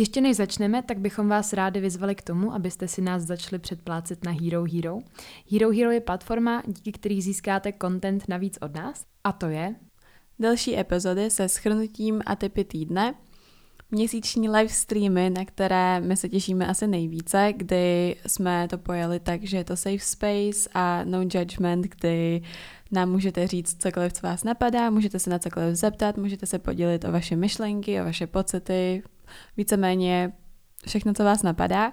Ještě než začneme, tak bychom vás rádi vyzvali k tomu, abyste si nás začali předplácet na Hero Hero. Hero Hero je platforma, díky který získáte content navíc od nás. A to je... Další epizody se schrnutím a typy týdne, měsíční live streamy, na které my se těšíme asi nejvíce, kdy jsme to pojeli tak, že je to safe space a no judgment, kdy nám můžete říct cokoliv, co vás napadá, můžete se na cokoliv zeptat, můžete se podělit o vaše myšlenky, o vaše pocity, víceméně všechno, co vás napadá.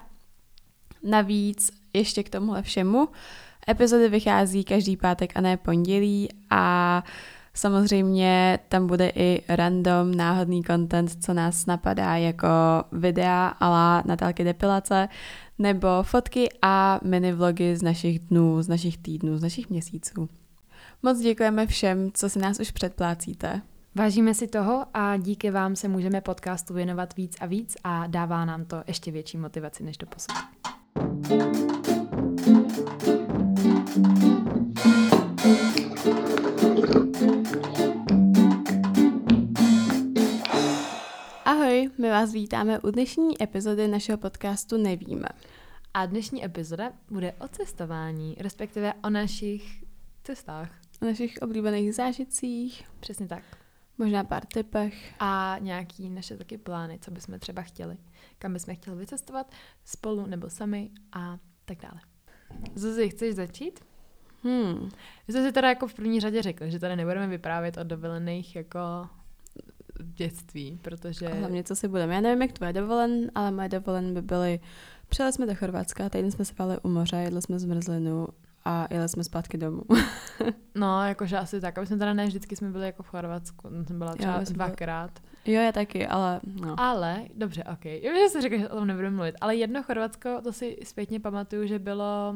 Navíc ještě k tomuhle všemu epizody vychází každý pátek a ne pondělí a Samozřejmě tam bude i random, náhodný content, co nás napadá, jako videa ala Natálky depilace, nebo fotky a mini vlogy z našich dnů, z našich týdnů, z našich měsíců. Moc děkujeme všem, co si nás už předplácíte. Vážíme si toho a díky vám se můžeme podcastu věnovat víc a víc a dává nám to ještě větší motivaci než do posud. Ahoj, my vás vítáme u dnešní epizody našeho podcastu Nevíme. A dnešní epizoda bude o cestování, respektive o našich cestách. O našich oblíbených zážitcích. Přesně tak. Možná pár typech. A nějaký naše taky plány, co bychom třeba chtěli. Kam bychom chtěli vycestovat, spolu nebo sami a tak dále. Zuzi, chceš začít? Hmm. My jsme si teda jako v první řadě řekli, že tady nebudeme vyprávět o dovolených jako v dětství, protože... A hlavně, co si budeme. Já nevím, jak tvoje dovolen, ale moje dovolen by byly... Přijeli jsme do Chorvatska, týden jsme spali u moře, jedli jsme zmrzlinu a jeli jsme zpátky domů. no, jakože asi tak. aby jsme teda ne vždycky jsme byli jako v Chorvatsku, jsem byla třeba já, dvakrát. Jo, já taky, ale no. Ale, dobře, ok. Já že jsem řekla, že o tom nebudeme mluvit, ale jedno Chorvatsko, to si zpětně pamatuju, že bylo,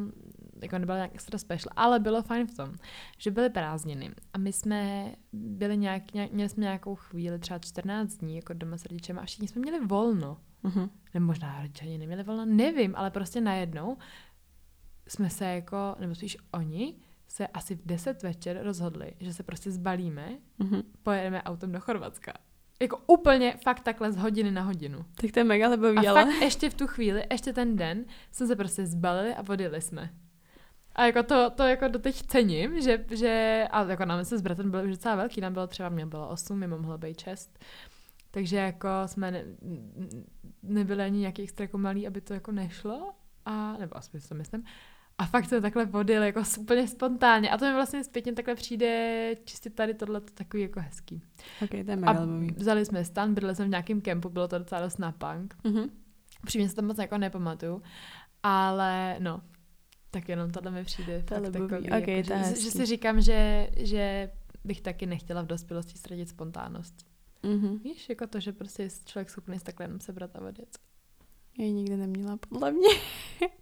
jako nebylo nějak extra special, ale bylo fajn v tom, že byly prázdniny a my jsme byli nějak, nějak měli jsme nějakou chvíli, třeba 14 dní, jako doma s rodičem a všichni jsme měli volno. Uh-huh. Nebo možná rodiče ani neměli volno, nevím, ale prostě najednou jsme se jako, nebo spíš oni, se asi v 10 večer rozhodli, že se prostě zbalíme, uh-huh. pojedeme autem do Chorvatska. Jako úplně fakt takhle z hodiny na hodinu. Tak to je mega libový, a ale... fakt ještě v tu chvíli, ještě ten den, jsme se prostě zbalili a odjeli jsme. A jako to, to jako doteď cením, že, že a jako nám se s bratrem byl už docela velký, nám bylo třeba, mě bylo 8, mi mohlo být 6. Takže jako jsme ne, nebyli ani nějaký extra jako malý, aby to jako nešlo. A, nebo aspoň si to myslím. A fakt se takhle vodil jako úplně spontánně. A to mi vlastně zpětně takhle přijde čistě tady tohle takový jako hezký. Ok, to je mega vzali jsme stan, bydleli jsme v nějakém kempu, bylo to docela dost na punk. Mm-hmm. Přímě se tam moc jako nepamatuju. Ale no, tak jenom tohle mi přijde to fakt takový, okay, jako, že, že, si říkám, že, že bych taky nechtěla v dospělosti ztratit spontánnost. Mm-hmm. Víš, jako to, že prostě je člověk schopný se takhle jenom sebrat a odjet. Já ji nikdy neměla, podle mě.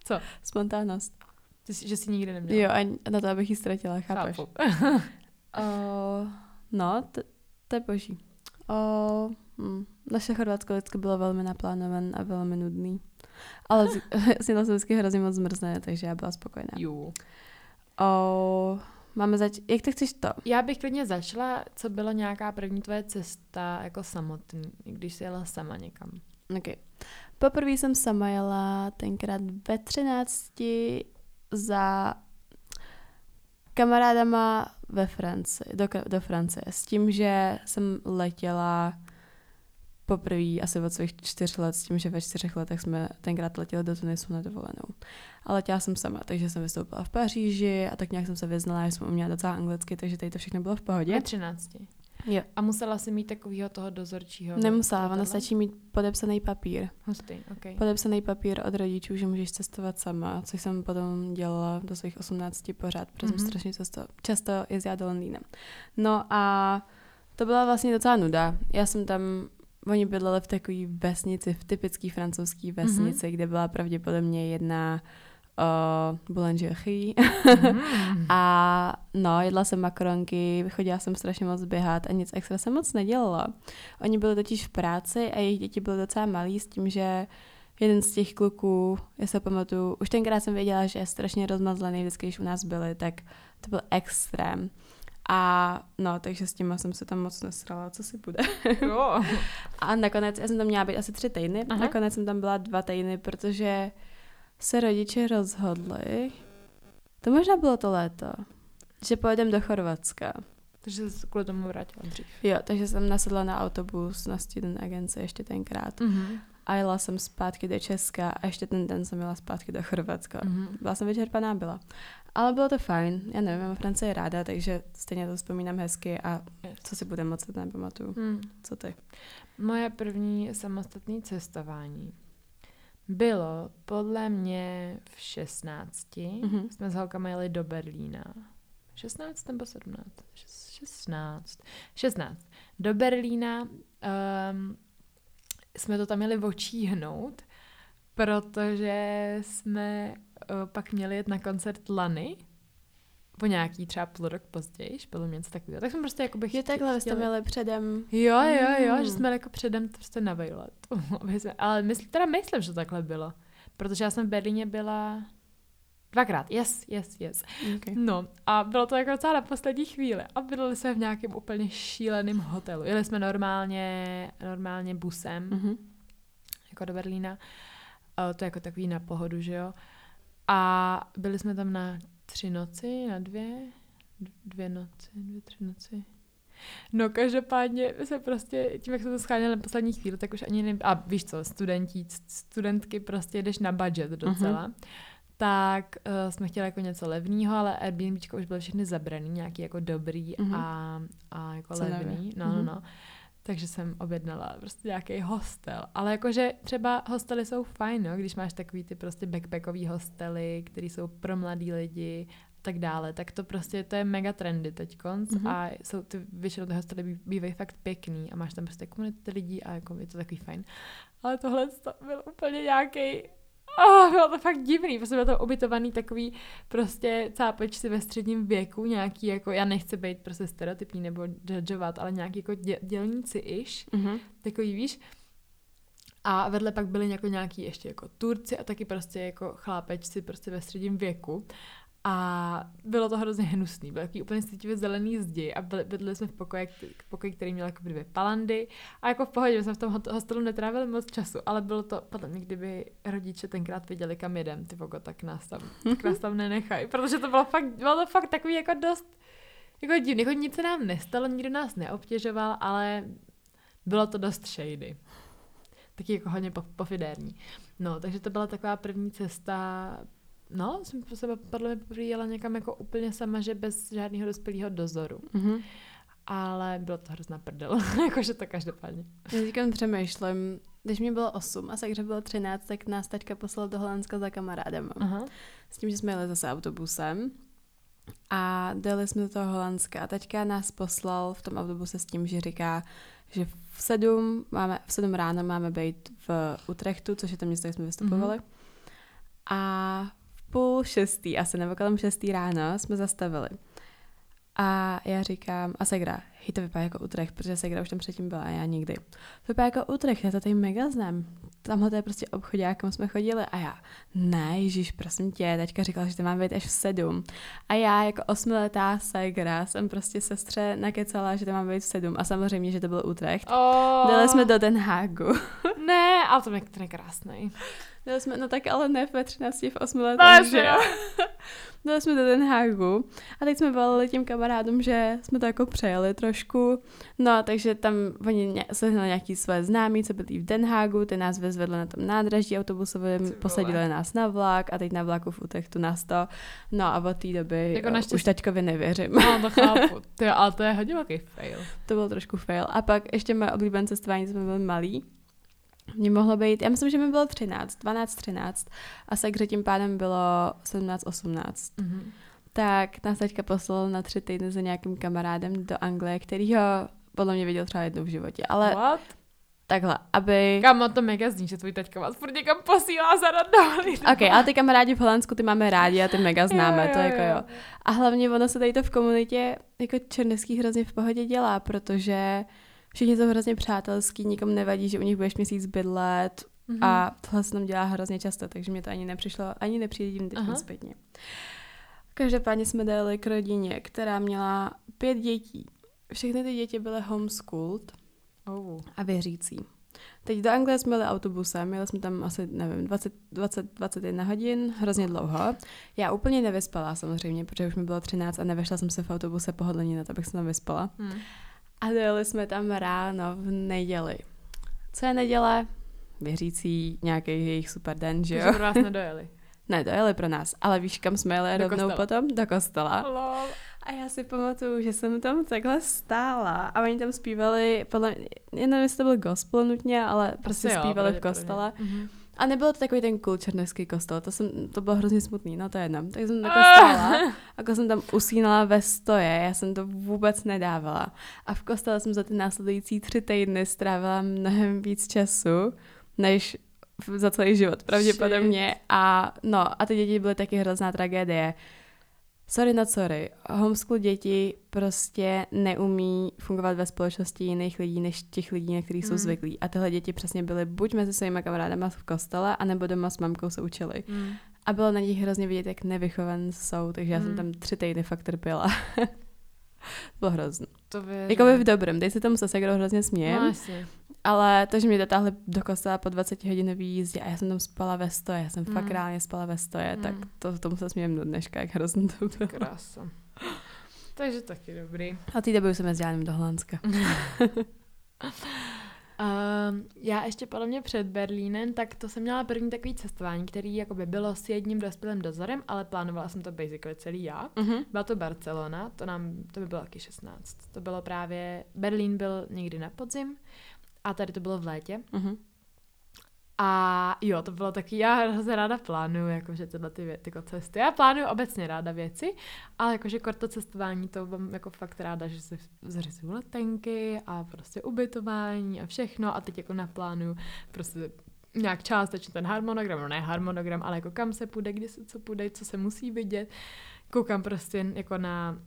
Co? Spontánnost. Ty, že jsi nikdy neměla? Jo, ani na to, abych ji ztratila, chápeš? Chápu. uh, no, to, to je boží. Uh, hm. Naše Chorvatsko vždycky bylo velmi naplánované a velmi nudný. Ale si na vždycky hrozně moc zmrzne, takže já byla spokojená. Jo. Uh, máme zač... Jak to chceš to? Já bych klidně začala, co byla nějaká první tvoje cesta jako samotný, když jsi jela sama někam. Ok. Poprvé jsem sama jela tenkrát ve třinácti za kamarádama ve Francii, do, do Francie, s tím, že jsem letěla poprvé asi od svých čtyř let, s tím, že ve čtyřech letech jsme tenkrát letěli do Tunisu na dovolenou. A letěla jsem sama, takže jsem vystoupila v Paříži a tak nějak jsem se vyznala, že jsem uměla docela anglicky, takže tady to všechno bylo v pohodě. Ve 13. Jo. A musela si mít takového toho dozorčího? Nemusela, ona stačí mít podepsaný papír. Hustý, okay. Podepsaný papír od rodičů, že můžeš cestovat sama, což jsem potom dělala do svých 18 pořád, protože mm-hmm. jsem strašně často, často jezdila do Londýna. No a to byla vlastně docela nuda. Já jsem tam Oni bydleli v takové vesnici, v typické francouzské vesnici, mm-hmm. kde byla pravděpodobně jedna uh, boulangerie. mm. a no, jedla jsem makaronky, chodila jsem strašně moc běhat a nic extra jsem moc nedělala. Oni byli totiž v práci a jejich děti byly docela malí s tím, že jeden z těch kluků, já se pamatuju, už tenkrát jsem věděla, že je strašně rozmazlený, vždycky, když u nás byli, tak to byl extrém. A no, takže s tím jsem se tam moc nesrala, co si bude. Jo. a nakonec, já jsem tam měla být asi tři týdny, Aha. nakonec jsem tam byla dva týdny, protože se rodiče rozhodli, to možná bylo to léto, že pojedeme do Chorvatska. Takže se kvůli tomu vrátila dřív. Jo, takže jsem nasedla na autobus na student agence ještě tenkrát. Mhm. A jela jsem zpátky do Česka a ještě ten den jsem jela zpátky do Chorvatska. Mhm. Byla jsem vyčerpaná, byla. Ale bylo to fajn. Já nevím, mám Francii ráda, takže stejně to vzpomínám hezky a co si bude moc, to nepamatuju. Hmm. Co ty? Moje první samostatné cestování bylo podle mě v 16. Mhm. Jsme s holkama jeli do Berlína. 16 nebo 17? Šes- 16. 16. Do Berlína um, jsme to tam měli očíhnout, protože jsme uh, pak měli jet na koncert Lany po nějaký třeba půl rok později, bylo něco takového. Tak jsme prostě jako bych Je takhle, jste měli předem... Jo, jo, jo, Mm. že jsme jako předem to prostě na vejlet. Ale mysl, teda myslím, že to takhle bylo. Protože já jsem v Berlíně byla dvakrát. Yes, yes, yes. Okay. No a bylo to jako docela na poslední chvíli. A bydleli jsme v nějakém úplně šíleném hotelu. Jeli jsme normálně, normálně busem, Mhm. jako do Berlína. A to je jako takový na pohodu, že jo. A byli jsme tam na tři noci, na dvě, dvě noci, dvě, tři noci. No každopádně se prostě, tím jak jsme to scháněli na poslední chvíli, tak už ani ne... A víš co, studenti, studentky prostě jdeš na budget docela. Uh-huh. Tak uh, jsme chtěli jako něco levného, ale Airbnbčko už byly všechny zabraný, nějaký jako dobrý Mhm. a, a jako Cenově. levný. No, Mhm. no, no. Takže jsem objednala prostě nějaký hostel. Ale jakože třeba hostely jsou fajn, no, když máš takový ty prostě backpackový hostely, které jsou pro mladý lidi a tak dále, tak to prostě, to je mega trendy teď Mhm. a jsou ty, většinou ty hostely bývají fakt pěkný a máš tam prostě komunity lidí a jako je to takový fajn. Ale tohle to byl úplně nějaký Oh, bylo to fakt divný, prostě bylo to ubytovaný takový prostě cápečci ve středním věku, nějaký jako, já nechci být prostě stereotypní nebo judgeovat, ale nějaký jako dě, dělníci-iš, Mhm. takový víš. A vedle pak byli jako nějaký ještě jako Turci a taky prostě jako chlápečci prostě ve středním věku. A bylo to hrozně hnusný, byl takový úplně cítivě zelený zdi a bydleli jsme v pokoji, pokoji, který měl jako dvě palandy a jako v pohodě, jsme v tom hostelu netrávili moc času, ale bylo to, podle mě, kdyby rodiče tenkrát věděli, kam jedem, ty vogo, tak nás tam, tak nás tam nenechají, protože to bylo fakt, bylo to fakt takový jako dost, jako divný, jako nic se nám nestalo, nikdo nás neobtěžoval, ale bylo to dost shady. Taky jako hodně po- pofidérní. No, takže to byla taková první cesta, no, jsem po sebe podle mě poprvé jela někam jako úplně sama, že bez žádného dospělého dozoru. Mhm. Ale bylo to hrozná prdel, jakože to každopádně. Já říkám přemýšlím, když mi bylo 8 a Sagře bylo 13, tak nás taťka poslal do Holandska za kamarádem. Aha. S tím, že jsme jeli zase autobusem a dali jsme do toho Holandska a taťka nás poslal v tom autobuse s tím, že říká, že v sedm, máme, v sedm ráno máme být v Utrechtu, což je to město, kde jsme vystupovali. Mhm. A půl šestý, asi nebo kolem šestý ráno jsme zastavili. A já říkám, a Segra, hej, to vypadá jako Utrecht, protože Segra už tam předtím byla a já nikdy. To vypadá jako Utrecht, já to tady mega znám. Tamhle to je prostě obchodák, kam jsme chodili. A já, ne, Ježíš, prosím tě, teďka říkala, že to mám být až v sedm. A já jako osmiletá Segra jsem prostě sestře nakecala, že to mám být v sedm. A samozřejmě, že to byl Utrecht. Oh, Dali jsme do Den Hagu. Ne, ale to je krásný. Dali jsme, no tak ale ne ve 13, v 8 No, letech, že jo. Dali jsme do Den Hagu a teď jsme volali těm kamarádům, že jsme to jako přejeli trošku. No, takže tam oni sehnali nějaký své známí, co byli v Den Hagu, ty nás vezvedli na tom nádraždí autobusovém, posadili nás na vlak a teď na vlaku v Utrechtu nás to. No a od té doby Jako jako naštěstí- už taťkovi nevěřím. No, to chápu. Ty, ale to je hodně velký fail. to byl trošku fail. A pak ještě moje oblíbené cestování, jsme byli malí. Mně mohlo být, já myslím, že mi bylo 13, 12, 13 a Segře tím pádem bylo 17, 18. Mhm. Tak nás teďka poslal na tři týdny za nějakým kamarádem do Anglie, který ho podle mě viděl třeba jednou v životě. Ale What? takhle, aby... Kámo, to mega zní, že tvůj taťka vás furt někam posílá za dohlídnu. Ok, ale ty kamarádi v Holandsku, ty máme rádi a ty mega známe, Jo, to jo, jako jo. jo. A hlavně ono se tady to v komunitě jako černecký hrozně v pohodě dělá, protože všichni jsou hrozně přátelský, nikomu nevadí, že u nich budeš měsíc bydlet Mhm. a tohle se tam dělá hrozně často, takže mě to ani nepřišlo, ani nepřijde teď zpětně. Každopádně jsme dali k rodině, která měla pět dětí. Všechny ty děti byly homeschooled Oh. a věřící. Teď do Anglie jsme jeli autobusem, jeli jsme tam asi, nevím, 20, 20, 21 hodin, hrozně dlouho. Já úplně nevyspala samozřejmě, protože už mi bylo 13 a nevešla jsem se v autobuse pohodlně na to, abych se tam vyspala. Hmm. A dojeli jsme tam ráno v neděli. Co je neděle? Věřící nějaký jejich super den, že Takže jo? pro vás nedojeli. Ne, dojeli pro nás, ale víš, kam jsme jeli rovnou kostela. potom? Do kostela. Lol. A já si pamatuju, že jsem tam takhle stála a oni tam zpívali, podle mě, nevím, jestli to byl gospel nutně, ale prostě Asi jo, zpívali v kostele. Mhm. A nebylo to takový ten cool černovský kostel, to, jsem, to bylo hrozně smutný, no to je jedno. Tak jsem takhle stála, jako jsem tam usínala ve stoje, já jsem to vůbec nedávala. A v kostele jsem za ty následující tři týdny strávila mnohem víc času, než za celý život, pravděpodobně. A no, a ty děti byly taky hrozná tragédie. Sorry na sorry. Homeschool děti prostě neumí fungovat ve společnosti jiných lidí, než těch lidí, na kterých jsou Mm. zvyklí. A tyhle děti přesně byly buď mezi svými kamarádama v kostele, anebo doma s mamkou se učili. Mm. A bylo na nich hrozně vidět, jak nevychovan jsou, takže já jsem Mm. tam tři týdny fakt trpěla. bylo hrozný. To věřím. Jakoby v dobrém, teď se tomu se segrou hrozně smějem, No. Ale to, že mě dotáhli do kostela po 20 hodinový jízdě a já jsem tam spala ve stoje, já jsem Mm. fakt reálně spala ve stoje, Mm. tak to tomu se smějem do dneška, jak hrozný to bylo. Krása. Takže taky dobrý. A té doby už jsem jezdila do Holandska. Um, já ještě podle mě před Berlínem, tak to jsem měla první takový cestování, který jakoby bylo s jedním dospělým dozorem, ale plánovala jsem to basically celý já. Uh-huh. Byla to Barcelona, to nám, to by bylo taky 16. To bylo právě, Berlín byl někdy na podzim a tady to bylo v létě. Uh-huh. A jo, to bylo taky, já hrozně ráda plánuju, jakože tyhle ty vě- jako cesty. Já plánuju obecně ráda věci, ale jakože korto cestování, to mám jako fakt ráda, že si zařizuju letenky a prostě ubytování a všechno a teď jako naplánuju prostě nějak částečně ten harmonogram, no ne harmonogram, ale jako kam se půjde, kdy se co půjde, co se musí vidět. Koukám prostě jako na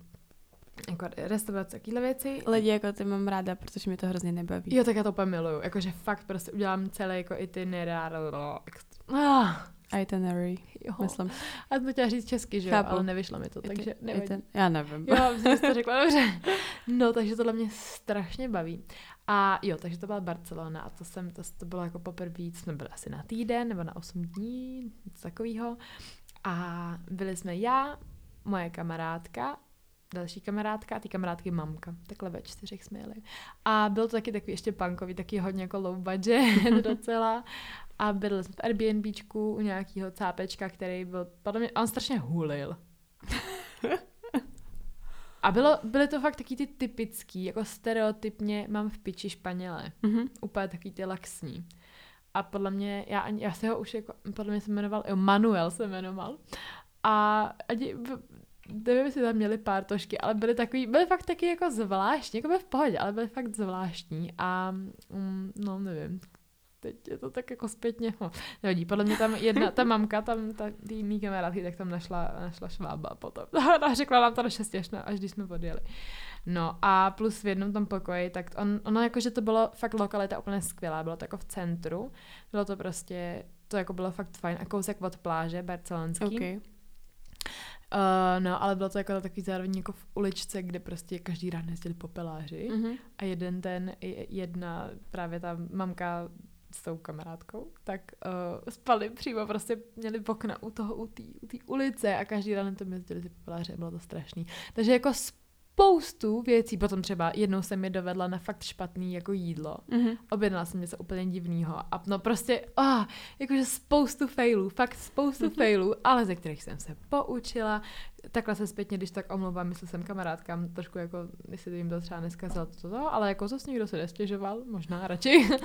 jako restaurace, takovéhle věci. Lidi jako ty mám ráda, protože mi to hrozně nebaví. Jo, tak já to úplně miluju. Jakože fakt prostě udělám celý jako itinerár. Ah, Itinerary, jo. myslím. A to chtěla říct česky, že jo, Chápu. ale nevyšlo mi to, takže Iti- nevadí. iti- Já nevím. Jo, jsi to řekla dobře. No, takže tohle mě strašně baví. A jo, takže to byla Barcelona a to jsem, to, to bylo jako poprvé, jsme byli asi na týden nebo na 8 dní, něco takového. A byli jsme já, moje kamarádka, další kamarádka a ty kamarádky mamka. Takhle ve čtyřech jsme jeli. A byl to taky takový ještě punkový, taky hodně jako low budget docela. A bydleli jsme v Airbnbčku u nějakého cápečka, který byl, podle mě, on strašně hulil. A bylo, byly to fakt taky ty typický, jako stereotypně mám v piči Španělé. Mhm. Úplně takový ty laxní. A podle mě, já, ani, já se ho už jako, podle mě se jmenoval, jo, Manuel se jmenoval. A ani, nevím, jestli tam měli pár tošky, ale byly takový, byly fakt taky jako zvláštní, jako byly v pohodě, ale byly fakt zvláštní a mm, no nevím, teď je to tak jako zpětně, no, nevadí, podle mě tam jedna, ta mamka, tam, ta, ty mý kamarádky, tak tam našla, našla švába potom. A řekla nám to až, na, až když jsme odjeli. No a plus v jednom tom pokoji, tak on, ono jako, že to bylo fakt lokalita úplně skvělá, bylo to jako v centru, bylo to prostě, to jako bylo fakt fajn a kousek od pláže barcelonský. Okay. Uh, no, ale bylo to jako takový zároveň jako v uličce, kde prostě každý ráno jezdili popeláři Mhm. a jeden ten, jedna, právě ta mamka s tou kamarádkou, tak uh, spali přímo, prostě měli okna u toho, u té u tý ulice a každý ráno tam jezdili ty popeláři a bylo to strašný. Takže jako spoustu věcí, potom třeba jednou jsem je dovedla na fakt špatný jako jídlo, Mhm. objednala jsem něco úplně divného a no prostě, ah, jakože spoustu failů, fakt spoustu failů, ale ze kterých jsem se poučila. Takhle se zpětně, když tak omlouvám, jestli jsem kamarádkám trošku jako, jestli jim to třeba neskazilo to, to, ale jako zase nikdo se nestěžoval, možná radši. uh,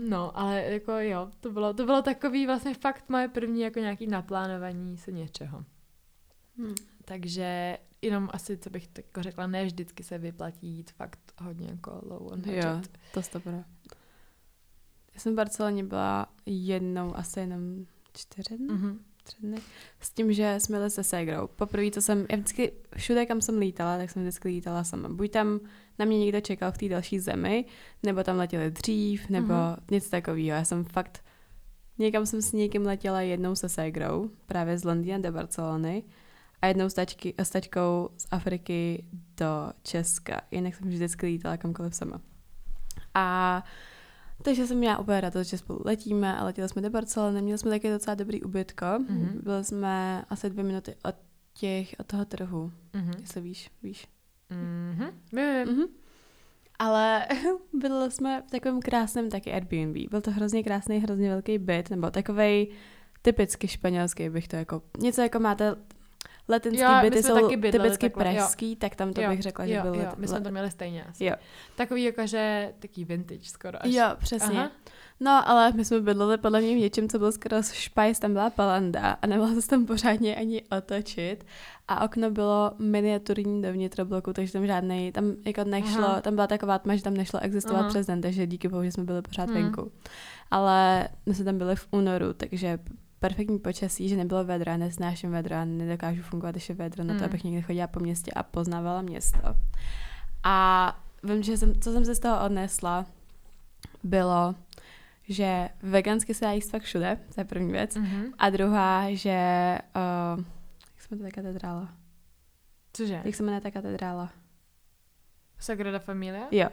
no, ale jako jo, to bylo, to bylo takový vlastně fakt moje první jako nějaký naplánování se něčeho. Hmm. Takže jenom asi, co bych tak jako řekla, ne vždycky se vyplatí jít fakt hodně jako low on budget. Jo, to stopro. Já jsem v Barceloně byla jednou, asi jenom čtyři dny, Mm-hmm. tři dny, s tím, že jsme jeli se ségrou. Poprvé, co jsem, já vždycky, všude, kam jsem lítala, tak jsem vždycky lítala sama. Buď tam na mě někdo čekal v té další zemi, nebo tam letěli dřív, nebo Mhm. mm-hmm. něco takového. Já jsem fakt, někam jsem s někým letěla jednou se ségrou, právě z Londýna do Barcelony, a jednou s, tačky, s tačkou z Afriky do Česka. Jinak jsem vždycky lítala kamkoliv sama. A takže jsem měla úplně radost, že spolu letíme a letěli jsme do Barcelony. Měli jsme taky docela dobrý ubytko. Mm-hmm. Byli jsme asi dvě minuty od těch, od toho trhu. Mm-hmm. Jestli víš, víš. Mm-hmm. Mm-hmm. Ale byli jsme v takovém krásném taky Airbnb. Byl to hrozně krásný, hrozně velký byt, nebo takový typicky španělský bych to jako, něco jako máte letenský jo, byty jsou taky bydleli, typicky takhle, pražský, jo. tak tam to jo, bych řekla, že jo, byl. Jo, my jsme to měli stejně asi. Jo. Takový jakože, taký vintage skoro až. Jo, přesně. Aha. No, ale my jsme bydleli podle mě v něčem, co bylo skoro špajs, tam byla palanda a nemohla se tam pořádně ani otočit. A okno bylo miniaturní do vnitrobloku, takže tam žádný, tam jako nešlo, Aha. tam byla taková tma, že tam nešlo existovat Aha. přes den, takže díky bohu, že jsme byli pořád hmm. venku. Ale my jsme tam byli v únoru, takže perfektní počasí, že nebylo vedro, nesnáším vedro a nedokážu fungovat, když je vedro, na to, mm. abych někde chodila po městě a poznávala město. A vím, že jsem, co jsem se z toho odnesla, bylo, že vegansky se dá jíst fakt všude, to je první věc. Mm-hmm. A druhá, že, uh, jak se jmenuje ta katedrála? Cože? Jak se jmenuje ta katedrála? Sagrada Familia? Jo.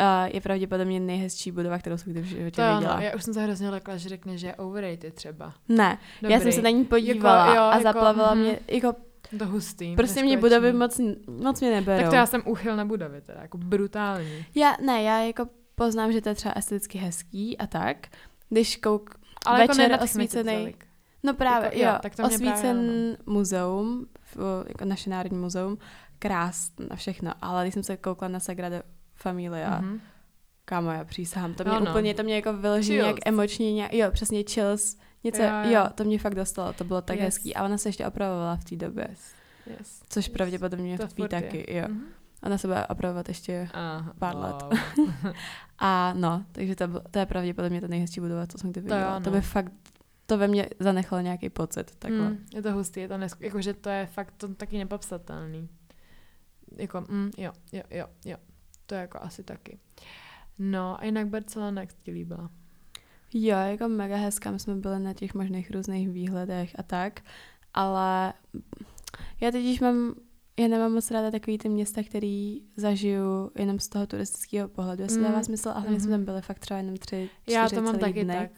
Uh, je pravděpodobně nejhezčí budova, kterou jsem kdy v životě to viděla. Ano, já už jsem se hrozně lekla, že řekne, že je overrated třeba. Ne, Dobrý. já jsem se na ní podívala jako, jo, a jako, zaplavila mm, mě, jako to hustý. Prostě mě budovy moc, moc mě neberou. Tak to já jsem uchyl na budovy, teda, jako brutální. Já, ne, já jako poznám, že to je třeba esteticky hezký a tak. Když kouk Ale jako večer jako osvícený. No právě, jako, jo, jo tak to osvícen právě, muzeum, jako naše národní muzeum, krás na všechno, ale když jsem se koukla na Sagrada Familia. Mm-hmm. Kámo, já přísahám. To mě no, no. úplně, to mě jako vyloží nějak emočně, nějak, jo, přesně chills. Něco, jo, jo. jo, to mě fakt dostalo, to bylo tak yes. hezký. A ona se ještě opravovala v té době. Yes. Yes. Což yes. pravděpodobně to v taky, jo. Mm-hmm. Ona se bude opravovat ještě Aha, pár wow. let. a no, takže to, to je pravděpodobně ta nejhezčí budova, co jsem kdy viděla. To, jo, no. to by fakt to ve mně zanechalo nějaký pocit. Takhle. Mm, je to hustý, je to nesk- jakože to je fakt to taky nepopsatelný. Jako, mm, jo, jo, jo, jo. To je jako asi taky. No a jinak Barcelona, jak ti líbila? Jo, jako mega hezká, my jsme byli na těch možných různých výhledech a tak, ale já teď mám, já nemám moc ráda takový ty města, který zažiju jenom z toho turistického pohledu, jestli mm. dává smysl, ale mm. my jsme tam byli fakt třeba jenom tři, čtyři Já to mám taky dny. tak.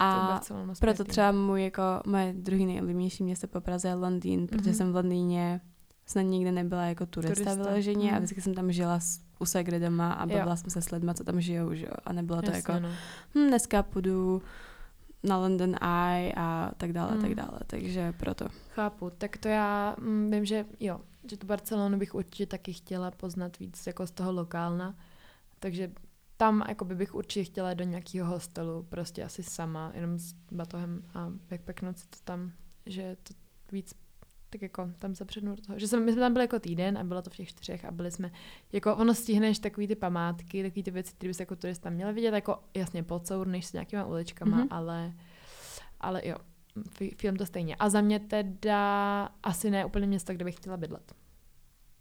A proto třeba můj, jako, moje druhý nejoblíbenější město po Praze je Londýn, mm-hmm. protože mhm. jsem v Londýně snad nikdy nebyla jako turista, turista. vyloženě mm. a vždycky jsem tam žila u Segry doma a bavila jsem se s lidma, co tam žijou, že jo? A nebylo to Jasně, jako, no. hm, dneska půjdu na London Eye a tak dále, mm. tak hmm. dále, takže proto. Chápu, tak to já mm, vím, že jo, že tu Barcelonu bych určitě taky chtěla poznat víc jako z toho lokálna, takže tam jako by bych určitě chtěla do nějakého hostelu, prostě asi sama, jenom s batohem a backpacknout si to tam, že to víc tak jako tam zapřednu do toho. Že jsme, my jsme tam byli jako týden a bylo to v těch čtyřech a byli jsme, jako ono stihneš takový ty památky, takový ty věci, které bys jako turista měl vidět, jako jasně pocourneš s nějakýma uličkama, mm-hmm. ale, ale jo, film to stejně. A za mě teda asi ne úplně město, kde bych chtěla bydlet.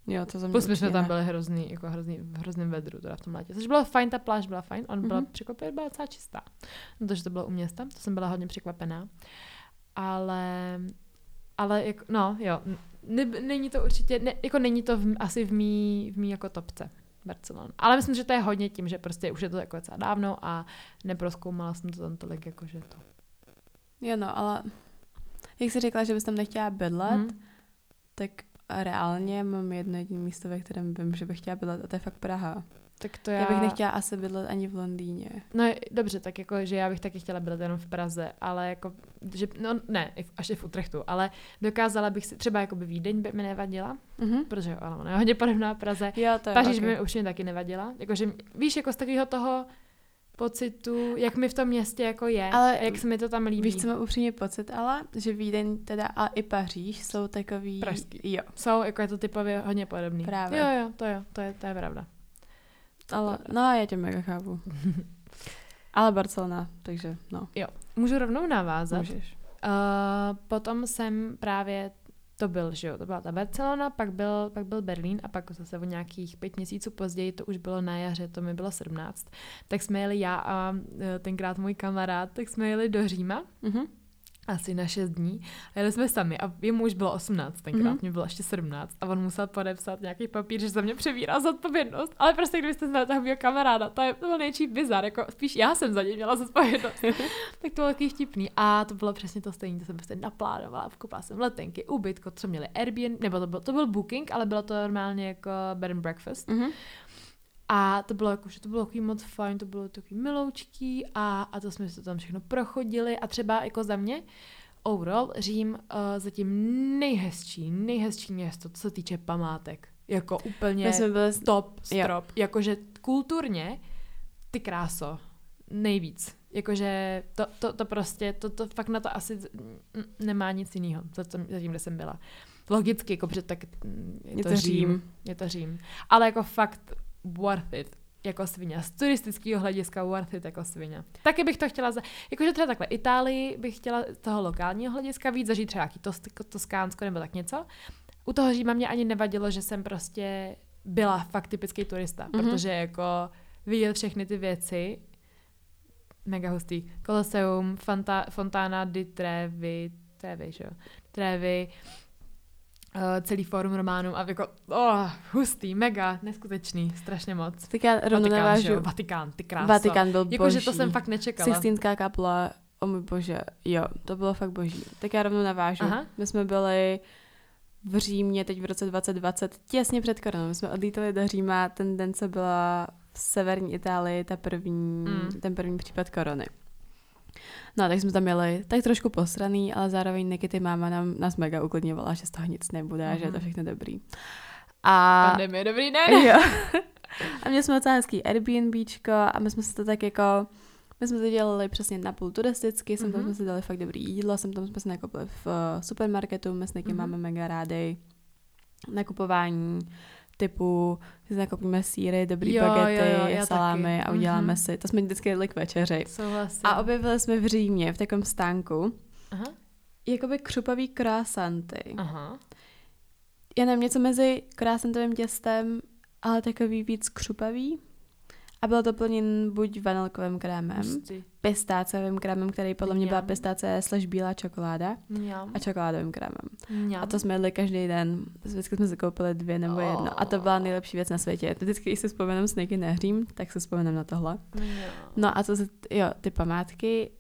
Jo, to za mě Plus jsme tam byli hrozný, jako hrozný, v hrozném vedru teda v tom létě. Což bylo fajn, ta pláž byla fajn, on mm-hmm. byla překvapivě, byla docela čistá. Protože to bylo u města, to jsem byla hodně překvapená. Ale ale jako, no jo, ne, není to určitě, ne, jako není to v, asi v mý, v mý jako topce Barcelona. Ale myslím, že to je hodně tím, že prostě už je to jako docela dávno a neproskoumala jsem to tam tolik, jako že to. Jo no, ale jak jsi řekla, že bys tam nechtěla bydlet, hmm. tak reálně mám jedno jediné místo, ve kterém vím, že bych chtěla bydlet a to je fakt Praha. Tak to já... já bych nechtěla asi bydlet ani v Londýně. No dobře, tak jako, že já bych taky chtěla bydlet jenom v Praze, ale jako, že, no ne, až i v Utrechtu, ale dokázala bych si, třeba jako by Vídeň by mi nevadila, mm-hmm. protože ale ona je hodně podobná Praze. Jo, to je, Paříž okay. by mi určitě taky nevadila. Jakože, víš, jako z takového toho pocitu, jak mi v tom městě jako je, ale jak se mi to tam líbí. Víš, co mám upřímně pocit, ale že Vídeň teda a i Paříž jsou takový... Pražský. Jo. Jsou, jako je to typově hodně podobný. Právě. Jo, jo, to jo, to je, to je pravda. Ale, no, já tě mega chápu. Ale Barcelona, takže no. Jo, můžu rovnou navázat. Můžeš. Uh, potom jsem právě to byl, že jo, to byla ta Barcelona, pak byl, pak byl Berlín a pak zase o nějakých pět měsíců později, to už bylo na jaře, to mi bylo 17, tak jsme jeli já a e, tenkrát můj kamarád, tak jsme jeli do Říma. Mm-hmm. Asi na 6 dní. A jeli jsme sami a jemu už bylo 18 tenkrát, Mhm. mm-hmm. mě bylo ještě 17 a on musel podepsat nějaký papír, že za mě přebírá zodpovědnost. Ale prostě kdybyste znali toho mého kamaráda, to, je, to byl nejčí bizar, jako spíš já jsem za něj měla zodpovědnost. tak to bylo takový vtipný. A to bylo přesně to stejné, to jsem prostě naplánovala, koupila jsem letenky, ubytko, co měli Airbnb, nebo to byl, to byl booking, ale bylo to normálně jako bed and breakfast. Mhm. A to bylo jako, že to bylo takový moc fajn, to bylo takový miloučký a, a to jsme to tam všechno prochodili a třeba jako za mě overall Řím uh, zatím nejhezčí, nejhezčí město, co se týče památek. Jako úplně My jsme byli top Jo. strop. Jakože kulturně, ty kráso, nejvíc. Jakože to, to, to prostě, to, to fakt na to asi nemá nic jiného, za zatím, kde jsem byla. Logicky, jako, protože tak mm, je, Je to, to Řím. Řím. Je to Řím. Ale jako fakt worth it jako svině. Z turistického hlediska worth it jako svině. Taky bych to chtěla, za... jakože třeba takhle Itálii bych chtěla z toho lokálního hlediska víc zažít třeba nějaký tos, Toskánsko nebo tak něco. U toho Říma mě ani nevadilo, že jsem prostě byla fakt typický turista, Mhm. mm-hmm. protože jako vidět všechny ty věci, mega hustý. Colosseum, Fanta, Fontana di Trevi, Trevi, že jo? Trevi, uh, celý fórum románů a jako, oh, hustý, mega, neskutečný, strašně moc. Tak já rovno Vatikán, že jo? navážu. Vatikán, ty krása. Vatikán byl boží. Jakože to jsem fakt nečekala. Sixtínská kapla, o můj bože, jo, to bylo fakt boží. Tak já rovnou navážu. Aha. My jsme byli v Římě teď v roce 2020, těsně před koronou. My jsme odlítali do Říma ten den, co byla v severní Itálii ta první, Mm. ten první případ korony. No, tak jsme tam měli tak trošku posraný, ale zároveň Nikity máma nám, nás mega uklidňovala, že z toho nic nebude a že je to Mhm. všechno dobrý. A Pandemie, dobrý den. jo. A měli jsme docela hezký Airbnbčko a my jsme si to tak jako, my jsme to dělali přesně na půl turisticky, jsem tam Mhm. jsme si dali fakt dobrý jídlo, jsem tam jsme si nakoupili v uh, supermarketu, my s Mhm. máme mega rádi nakupování typu, že si nakoupíme síry, dobrý Jo, bagety, jo, jo, salámy taky. a uděláme Mhm. si, to jsme vždycky jedli k večeři. Souhlasím. A objevili jsme v Římě v takovém stánku Aha, jakoby křupavý croissanty. aha. Já nevím, něco mezi croissantovým těstem, ale takový víc křupavý. A bylo to plněn buď vanilkovým krémem, Hustý. pistáciovým krémem, který podle mě byla Mňam. pistácie slash bílá čokoláda Mňam. a čokoládovým krémem. Mňam. A to jsme jedli každý den. Vždycky jsme si koupili dvě nebo jedno. A to byla nejlepší věc na světě. Vždycky, když si vzpomenem s někým nehřím, tak si vzpomenem na tohle. Mňam. No a co se, jo, ty památky,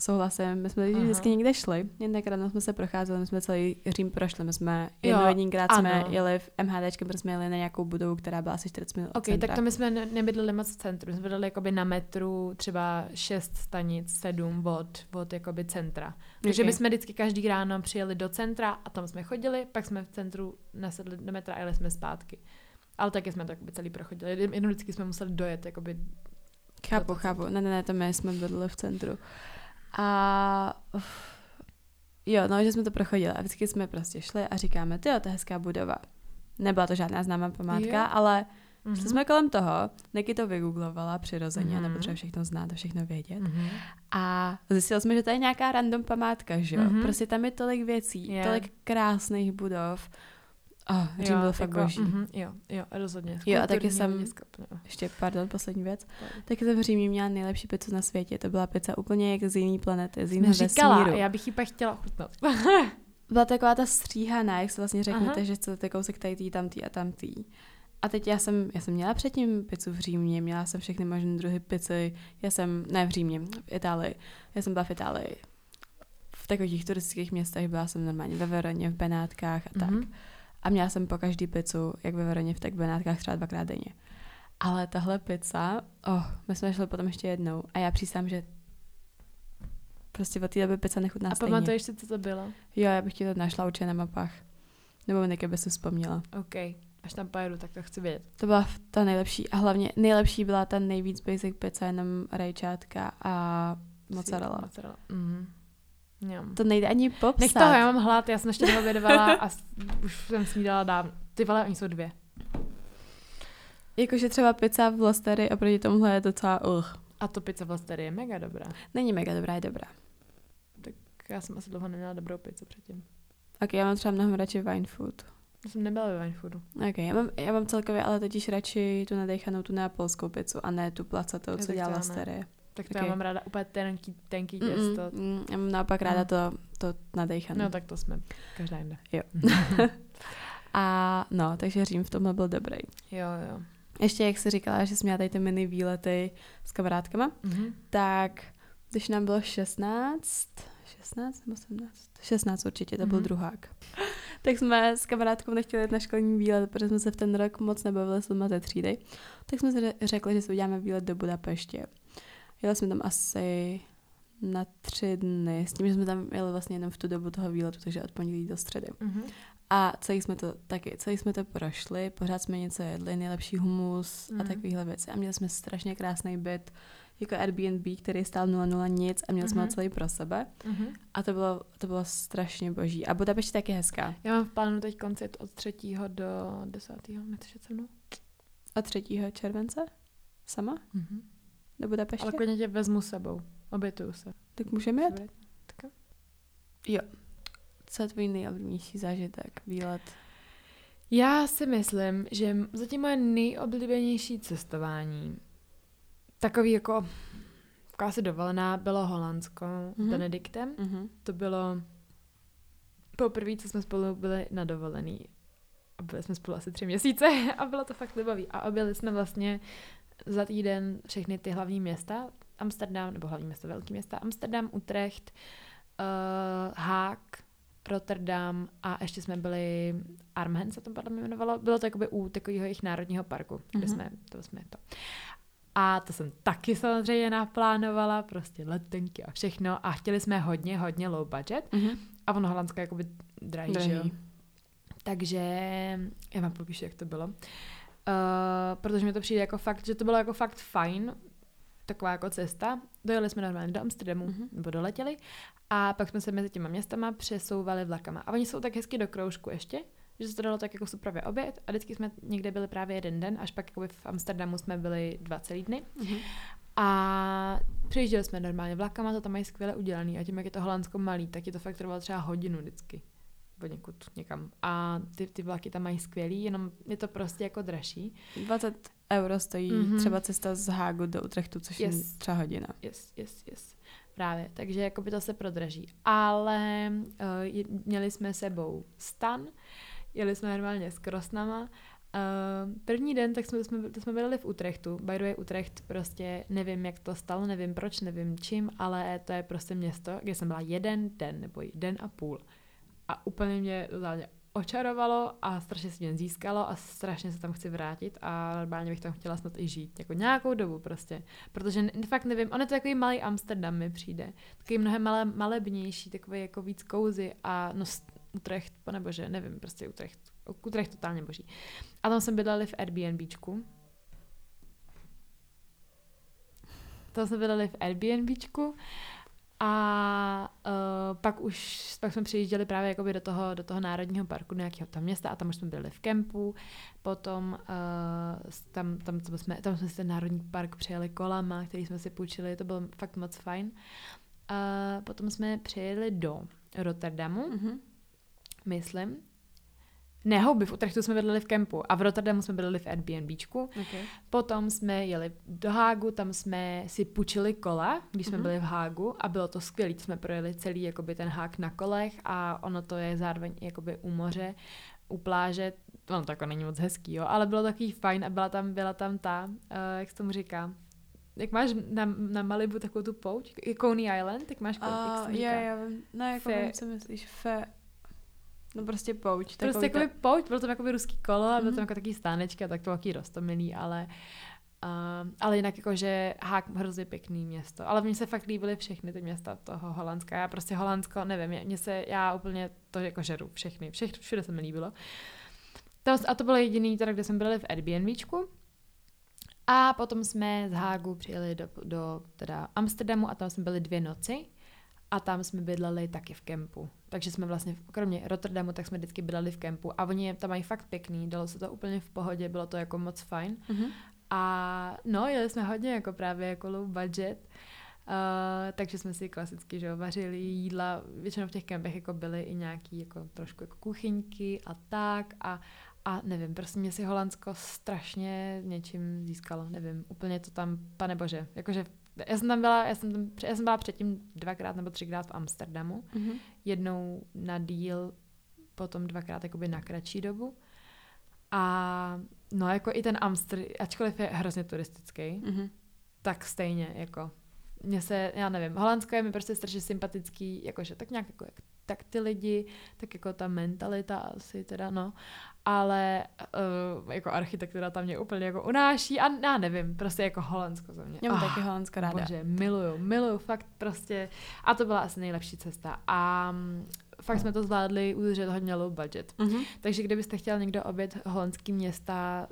souhlasím, my jsme Aha. vždycky někde šli, jen tak ráno jsme se procházeli, my jsme celý Řím prošli, my jsme jednou jedinkrát jsme jeli v MHDčkem, protože jsme jeli na nějakou budovu, která byla asi 40 minut Ok, centra. tak to my jsme ne- nebydleli moc v centru, my jsme bydleli jakoby na metru třeba 6 stanic, 7 od, od jakoby centra. Takže Ok. my jsme vždycky každý ráno přijeli do centra a tam jsme chodili, pak jsme v centru nasedli do metra a jeli jsme zpátky. Ale taky jsme to jakoby celý prochodili. Jenom vždycky jsme museli dojet jakoby Chápu, chápu. Ne, ne, ne, to my jsme bydleli v centru. A uf, jo, no, že jsme to prochodili a vždycky jsme prostě šli a říkáme, ty to je hezká budova. Nebyla to žádná známá památka, Jo. ale Mhm. šli jsme kolem toho, Niky to vygooglovala přirozeně, Mhm. mm-hmm. nepotřebuje všechno znát a všechno vědět. Mhm. A zjistili jsme, že to je nějaká random památka, že jo? Mhm. Mm-hmm. Prostě tam je tolik věcí, yeah. tolik krásných budov. Oh, Řím Jo, byl fakt jako, boží. mhm, jo, jo, rozhodně. Jo, a taky jsem-. Ještě, pardon, poslední věc. Pardon. Taky jsem v Římě měla nejlepší pizzu na světě. To byla pizza úplně jak z jiné planety, z jiného říkala, vesmíru. já bych ji pak chtěla chutnat. Byla taková ta stříhaná, jak se vlastně řeknete, Aha. že chcete kousek tady tý, tamtý a tamtý. A teď já jsem, já jsem měla předtím pizzu v Římě, měla jsem všechny možné druhy pizzy. Já jsem, ne v Římě, v Itálii. Já jsem byla v Itálii. V takových turistických městech byla jsem normálně ve Veroně, v Benátkách a tak. Mhm. A měla jsem po každý pizzu, jak ve Veroně, tak v Benátkách třeba dvakrát denně. Ale tahle pizza, oh, my jsme šli potom ještě jednou a já přísám, že prostě od té doby pizza nechutná A stejně. pamatuješ si, co to bylo? Jo, já bych ti to našla určitě na mapách. Nebo Nika by si vzpomněla. OK, až tam pojedu, tak to chci vědět. To byla ta nejlepší. A hlavně nejlepší byla ta nejvíc basic pizza, jenom rajčátka a mozzarella. Mozzarella. Mhm. To nejde ani popsat. Nech toho, já mám hlad, já jsem ještě neobědovala a už jsem snídala dávno. Ty vole, oni jsou dvě. Jakože třeba pizza v Lostery oproti tomuhle je docela uh. A to pizza vlastně je mega dobrá. Není mega dobrá, je dobrá. Tak já jsem asi dlouho neměla dobrou pizzu předtím. Ok, já mám třeba mnohem radši wine food. Já jsem nebyla ve Wine Foodu. Ok, já mám, já mám celkově ale totiž radši tu nadechanou tu neapolskou pizzu a ne tu placatou, co ne. Lostery. Tak to Ok. já mám ráda úplně tenký, tenký těsto. mm, mm, já mám naopak ráda No. to, to nadejchané. No tak to jsme každá jinde. A no, takže Řím v tomhle byl dobrý. Jo, jo. Ještě jak jsi říkala, že jsi měla tady ty mini výlety s kamarádkama, Mhm. tak když nám bylo 16, 16 nebo 17? 16 určitě, to byl Mhm. druhák. tak jsme s kamarádkou nechtěli jít na školní výlet, protože jsme se v ten rok moc nebavili s lidma ze třídy. Tak jsme si ře- řekli, že si uděláme výlet do Budapeště. Jeli jsme tam asi na tři dny, s tím, že jsme tam jeli vlastně jenom v tu dobu toho výletu, takže od pondělí do středy. Mhm. A celý jsme to taky, celý jsme to prošli, pořád jsme něco jedli, nejlepší humus Mhm. a takovéhle věci. A měli jsme strašně krásný byt, jako Airbnb, který stál 0,0 nic a měli jsme ho Mhm. celý pro sebe. Mhm. A to bylo, to bylo strašně boží. A Budapešť taky hezká. Já mám v plánu teď koncert od 3. do 10. Nechceš se mnou? A 3. července? Sama? Mhm. Do Budapeště? Ale klidně tě vezmu s sebou. Obětuju se. Tak můžeme jet? Tak jo. Co je tvůj nejoblíbenější zážitek, výlet? Já si myslím, že zatím moje nejoblíbenější cestování, takový jako taková asi dovolená, bylo Holandsko mm-hmm. Mhm. s Benediktem. Mhm. To bylo poprvé, co jsme spolu byli na dovolený. A byli jsme spolu asi tři měsíce a bylo to fakt libavý. A objeli jsme vlastně za týden všechny ty hlavní města. Amsterdam, nebo hlavní města, velký města. Amsterdam, Utrecht, uh, Haag, Rotterdam a ještě jsme byli, Armhen se to podle mě jmenovalo, bylo to jakoby u takového jejich národního parku, kde Mhm. jsme, to jsme to. A to jsem taky samozřejmě naplánovala, prostě letenky a všechno a chtěli jsme hodně, hodně low budget Mhm. a ono Holandsko je jakoby drahý, že jo? Drahý. Takže já vám popíšu, jak to bylo. Uh, protože mi to přijde jako fakt, že to bylo jako fakt fajn, taková jako cesta. Dojeli jsme normálně do Amsterdamu, Mhm. mm-hmm. nebo doletěli, a pak jsme se mezi těma městama přesouvali vlakama. A oni jsou tak hezky do kroužku ještě, že se to dalo tak jako super oběd a vždycky jsme někde byli právě jeden den, až pak jakoby v Amsterdamu jsme byli dva celý dny. Mhm. A přijížděli jsme normálně vlakama, to tam mají skvěle udělaný a tím, jak je to Holandsko malý, tak je to fakt trvalo třeba hodinu vždycky. Od někud někam. A ty, ty vlaky tam mají skvělý, jenom je to prostě jako dražší. 20 euro stojí Mhm. třeba cesta z Hágu do Utrechtu, což Yes. je třeba hodina. Yes, yes, yes. Právě, takže jako by to se prodraží. Ale uh, je- měli jsme sebou stan, jeli jsme normálně s krosnama. Uh, první den, tak jsme, jsme, to jsme byli v Utrechtu. By the way, Utrecht prostě nevím, jak to stalo, nevím proč, nevím čím, ale to je prostě město, kde jsem byla jeden den nebo den a půl. A úplně mě totálně očarovalo a strašně si mě získalo a strašně se tam chci vrátit a normálně bych tam chtěla snad i žít. Jako nějakou dobu prostě. Protože fakt nevím, on je to takový malý Amsterdam mi přijde. Takový mnohem malé, malebnější, takový jako víc kouzy a no Utrecht, panebože, nevím, prostě Utrecht. Utrecht totálně boží. A tam jsme bydleli v Airbnbčku. Tam jsme bydleli v Airbnbčku a uh, pak už pak jsme přijížděli právě jakoby do toho, do toho národního parku, do nějakého tam města a tam už jsme byli v kempu, potom uh, tam, tam, tam, jsme, tam jsme si ten národní park přijeli kolama, který jsme si půjčili, to bylo fakt moc fajn. A potom jsme přijeli do Rotterdamu, Mhm. myslím. Ne, houby, v Utrechtu jsme bydleli v kempu a v Rotterdamu jsme bydleli v Airbnbčku. Okay. Potom jsme jeli do Hágu, tam jsme si půjčili kola, když jsme Mhm. byli v Hágu a bylo to skvělé, jsme projeli celý jakoby ten Hák na kolech a ono to je zároveň jakoby u moře, u pláže, ono to jako není moc hezký, jo, ale bylo takový fajn a byla tam, byla tam ta, uh, jak se tomu říká, jak máš na, na Malibu takovou tu pouť, Coney Island, tak máš pouť, jak se A tomu jo, říká? jo, no jako Fe- vím, co myslíš, fe... No prostě pouť. Prostě takový jakoby ta- pouť, bylo tam jakoby ruský kolo a bylo Mhm. tam jako taký stánečky tak to taky rostomilý, ale uh, ale jinak jako, že Hák hrozně pěkný město. Ale mně se fakt líbily všechny ty města toho Holandska. Já prostě Holandsko, nevím, mně se, já úplně to jako žeru, všechny, všech, všude se mi líbilo. To, a to bylo jediný, teda, kde jsme byli v Airbnbčku. A potom jsme z Hágu přijeli do, do teda Amsterdamu a tam jsme byli dvě noci. A tam jsme bydleli taky v kempu. Takže jsme vlastně, kromě Rotterdamu, tak jsme vždycky bydleli v kempu. A oni tam mají fakt pěkný, dalo se to úplně v pohodě, bylo to jako moc fajn. Mhm. A no, jeli jsme hodně jako právě jako low budget. Uh, takže jsme si klasicky, že vařili jídla, většinou v těch kempech jako byly i nějaký jako trošku jako kuchyňky a tak a, a nevím, prostě mě si Holandsko strašně něčím získalo, nevím, úplně to tam, pane bože, jakože Já jsem tam byla, já jsem, tam, já jsem byla předtím dvakrát nebo třikrát v Amsterdamu. Mhm. Jednou na díl, potom dvakrát jakoby na kratší dobu. A no jako i ten Amster, ačkoliv je hrozně turistický, Mhm. tak stejně jako mně se, já nevím, Holandsko je mi prostě strašně sympatický, jakože tak nějak jako, jak, tak ty lidi, tak jako ta mentalita asi teda, no, ale uh, jako architektura tam mě úplně jako unáší a já nevím, prostě jako Holandsko za mě. Já mám Ah, taky Holandsko ráda. Bože, miluju, miluju, fakt prostě. A to byla asi nejlepší cesta. A mm, fakt jsme to zvládli udržet hodně low budget. Mhm. Takže kdybyste chtěl někdo obět holandský města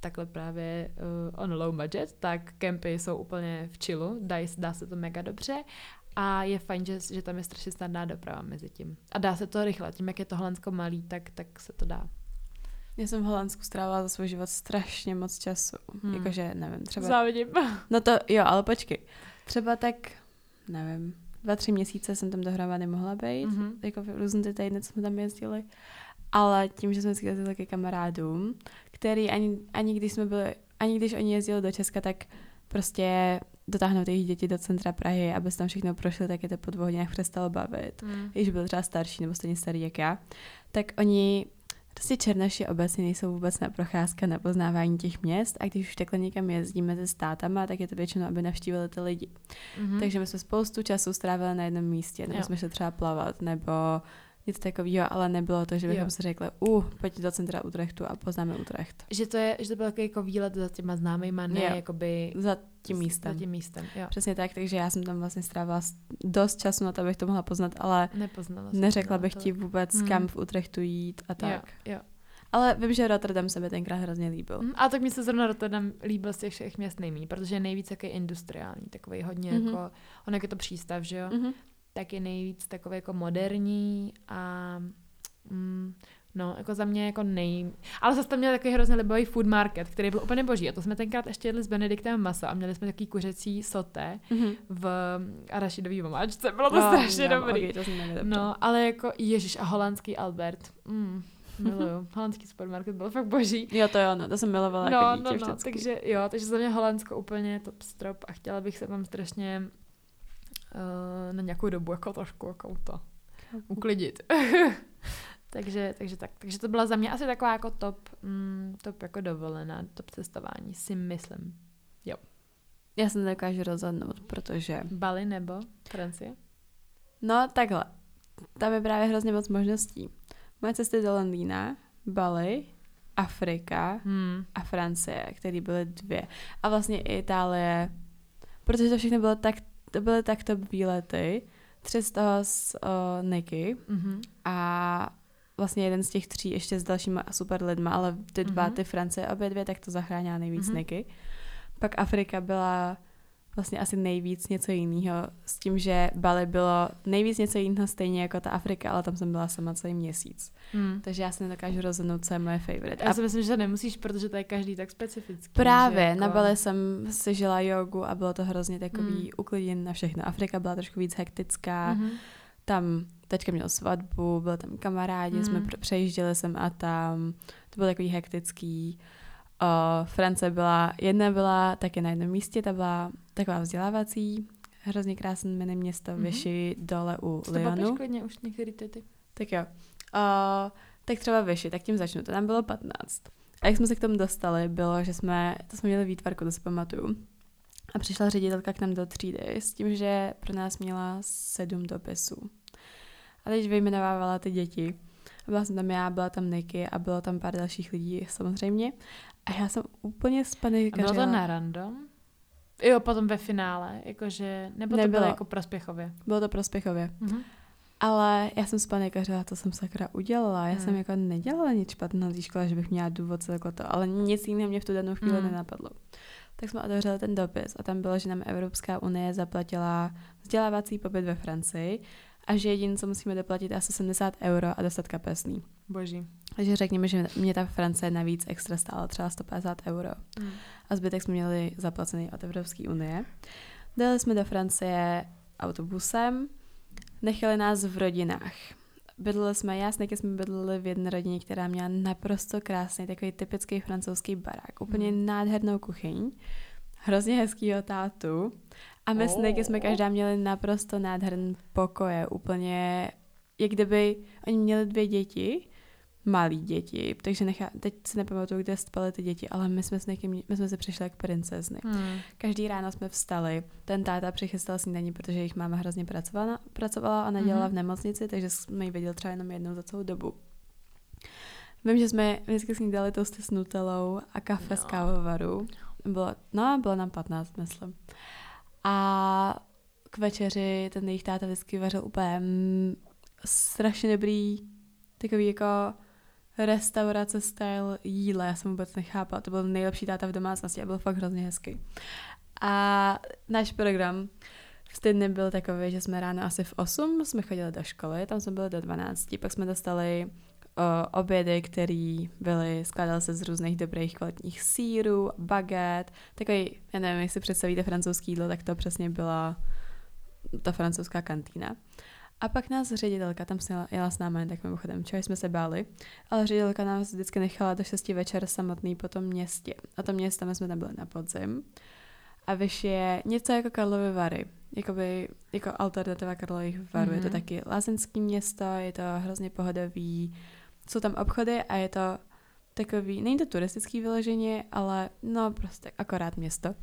takhle právě uh, on low budget, tak kempy jsou úplně v chillu, dá, dá se to mega dobře a je fajn, že, že tam je strašně snadná doprava mezi tím. A dá se to rychle, tím jak je to Holandsko malý, tak, tak se to dá. Já jsem v Holandsku strávila za svůj život strašně moc času. Hmm. Jakože, nevím, třeba... Závidím. No to jo, ale počkej. Třeba tak, nevím, dva, tři měsíce jsem tam dohromady mohla být. Mhm. Jako v různé ty týdny, co jsme tam jezdili. Ale tím, že jsme si jezdili ke kamarádům, který ani, ani když jsme byli, ani když oni jezdili do Česka, tak prostě dotáhnout jejich děti do centra Prahy, aby se tam všechno prošli, tak je to po dvou hodinách přestalo bavit. Mm. Když byl třeba starší nebo stejně starý jak já, tak oni Prostě Černoši obecně nejsou vůbec na procházka na poznávání těch měst a když už takhle někam jezdíme se státama, tak je to většinou, aby navštívili ty lidi. Mhm. Takže my jsme spoustu času strávili na jednom místě, nebo Jo. jsme šli třeba plavat, nebo něco takového, ale nebylo to, že bychom Jo. si řekli, uh, pojď do centra Utrechtu a poznáme Utrecht. Že to, je, že to byl takový jako výlet za těma známejma, ne Jo. jakoby Za tím místem. Za tím místem, jo. Přesně tak, takže já jsem tam vlastně strávila dost času na to, abych to mohla poznat, ale Nepoznala neřekla bych to- ti vůbec, Hmm. kam v Utrechtu jít a tak. Jo, jo. Ale vím, že Rotterdam se mi tenkrát hrozně líbil. Mm, A tak mi se zrovna Rotterdam líbil z těch všech měst nejméně, protože je nejvíc takový industriální, takový hodně Mhm. jako, on je to přístav, že jo, Mhm. Tak je nejvíc takový jako moderní a mm, no, jako za mě jako nej... Ale zase tam měl takový hrozně libový food market, který byl úplně boží. A to jsme tenkrát ještě jedli s Benediktem maso a měli jsme takový kuřecí soté Mhm. v arašidový omáčce. Bylo to No, strašně no, dobrý. ok, to jsem. No, ale jako Ježíš a holandský Albert. Mm, miluju. holandský supermarket byl fakt boží. Jo, to jo, no, to jsem milovala No, jako dítě no, no, vždycky. takže jo, takže za mě Holandsko úplně top strop a chtěla bych se tam strašně uh, na nějakou dobu jako trošku jako to uklidit. takže, takže tak, takže to byla za mě asi taková jako top, mm, top jako dovolená, top cestování, si myslím. Já se nedokážu rozhodnout, protože... Bali nebo Francie? No, takhle. Tam je právě hrozně moc možností. Moje cesty do Londýna, Bali, Afrika Hmm. a Francie, které byly dvě. A vlastně i Itálie, protože to všechno bylo tak, to byly takto výlety. Tři z toho s uh, Niky Mm-hmm. a vlastně jeden z těch tří ještě s dalšíma super lidma, ale ty dva, Mhm. ty Francie obě dvě, tak to zachránila nejvíc Mhm. Niky. Pak Afrika byla vlastně asi nejvíc něco jiného, s tím, že Bali bylo nejvíc něco jiného stejně jako ta Afrika, ale tam jsem byla sama celý měsíc. Hmm. Takže já si nedokážu rozhodnout, co je moje favorite. Já si myslím, že nemusíš, protože to je každý tak specifický. právě, jako... na Bali jsem si žila jogu a bylo to hrozně takový Mm. uklidněn na všechno. Afrika byla trošku víc hektická, Mhm. tam teďka měl svatbu, byli tam kamarádi, mm. jsme přejížděli sem a tam, to bylo takový hektický. Uh, France byla, jedna byla taky na jednom místě, ta byla taková vzdělávací, hrozně krásné mini město, Mhm. mm-hmm. Vyši dole u popiš Lyonu. klidně už některý ty ty. Tak jo. Uh, tak třeba Vyši, tak tím začnu, to tam bylo 15. A jak jsme se k tomu dostali, bylo, že jsme, to jsme měli výtvarku, to si pamatuju. A přišla ředitelka k nám do třídy s tím, že pro nás měla sedm dopisů. A teď vyjmenovávala ty děti. A byla jsem tam já, byla tam Niky a bylo tam pár dalších lidí samozřejmě. A já jsem úplně A spanikařila. bylo to na random? Jo, potom ve finále, jakože, nebo to Nebylo. bylo jako prospěchově. Bylo to prospěchově. Mhm. Ale já jsem spanikařila, to jsem sakra udělala. Já Hmm. jsem jako nedělala nic špatného na té škole, že bych měla důvod se takhle to, ale nic jiného mě v tu danou chvíli Hmm. nenapadlo. Tak jsme otevřeli ten dopis a tam bylo, že nám Evropská unie zaplatila vzdělávací pobyt ve Francii a že jediné, co musíme doplatit, je asi 70 euro a dostat kapesný. Boží. Takže řekněme, že mě ta Francie navíc extra stála třeba 150 euro Mm. a zbytek jsme měli zaplacený od Evropské unie. Dali jsme do Francie autobusem, nechali nás v rodinách. Bydleli jsme, já s Niky jsme bydleli v jedné rodině, která měla naprosto krásný, takový typický francouzský barák, úplně Hmm. nádhernou kuchyň. hrozně hezkýho tátu. A my oh. s Niky jsme každá měli naprosto nádherný pokoje, úplně jak kdyby oni měli dvě děti, malí děti, takže nechá, teď si nepamatuju, kde spaly ty děti, ale my jsme s někým, my jsme se přišli jak princezny. Hmm. Každý ráno jsme vstali, ten táta přichystal snídaní, protože jejich máma hrozně pracovala, pracovala a nedělala hmm. v nemocnici, takže jsme ji viděli třeba jenom jednou za celou dobu. Vím, že jsme vždycky snídali toasty s nutelou a kafe no. z kávovaru. Bylo, no, bylo nám 15, myslím. A k večeři ten jejich táta vždycky vařil úplně mm, strašně dobrý takový jako restaurace style jídla, já jsem vůbec nechápala, to byl nejlepší táta v domácnosti a byl fakt hrozně hezký. A náš program v týdny byl takový, že jsme ráno asi v 8 jsme chodili do školy, tam jsme byli do 12, pak jsme dostali obědy, které byly, skládaly se z různých dobrých kvalitních sírů, baget, takový, já nevím, jestli představíte francouzský jídlo, tak to přesně byla ta francouzská kantýna. A pak nás ředitelka, tam se jela s námi, tak mimochodem, včera jsme se báli, ale ředitelka nás vždycky nechala do 6 večer samotný po tom městě. A to město my jsme tam byli na podzim. A vyš je něco jako Karlovy Vary, jakoby, jako alternativa Karlových Varů. Mm-hmm. Je to mhm. taky lázeňský město, je to hrozně pohodový, jsou tam obchody a je to takový, není to turistický vyloženě, ale no prostě akorát město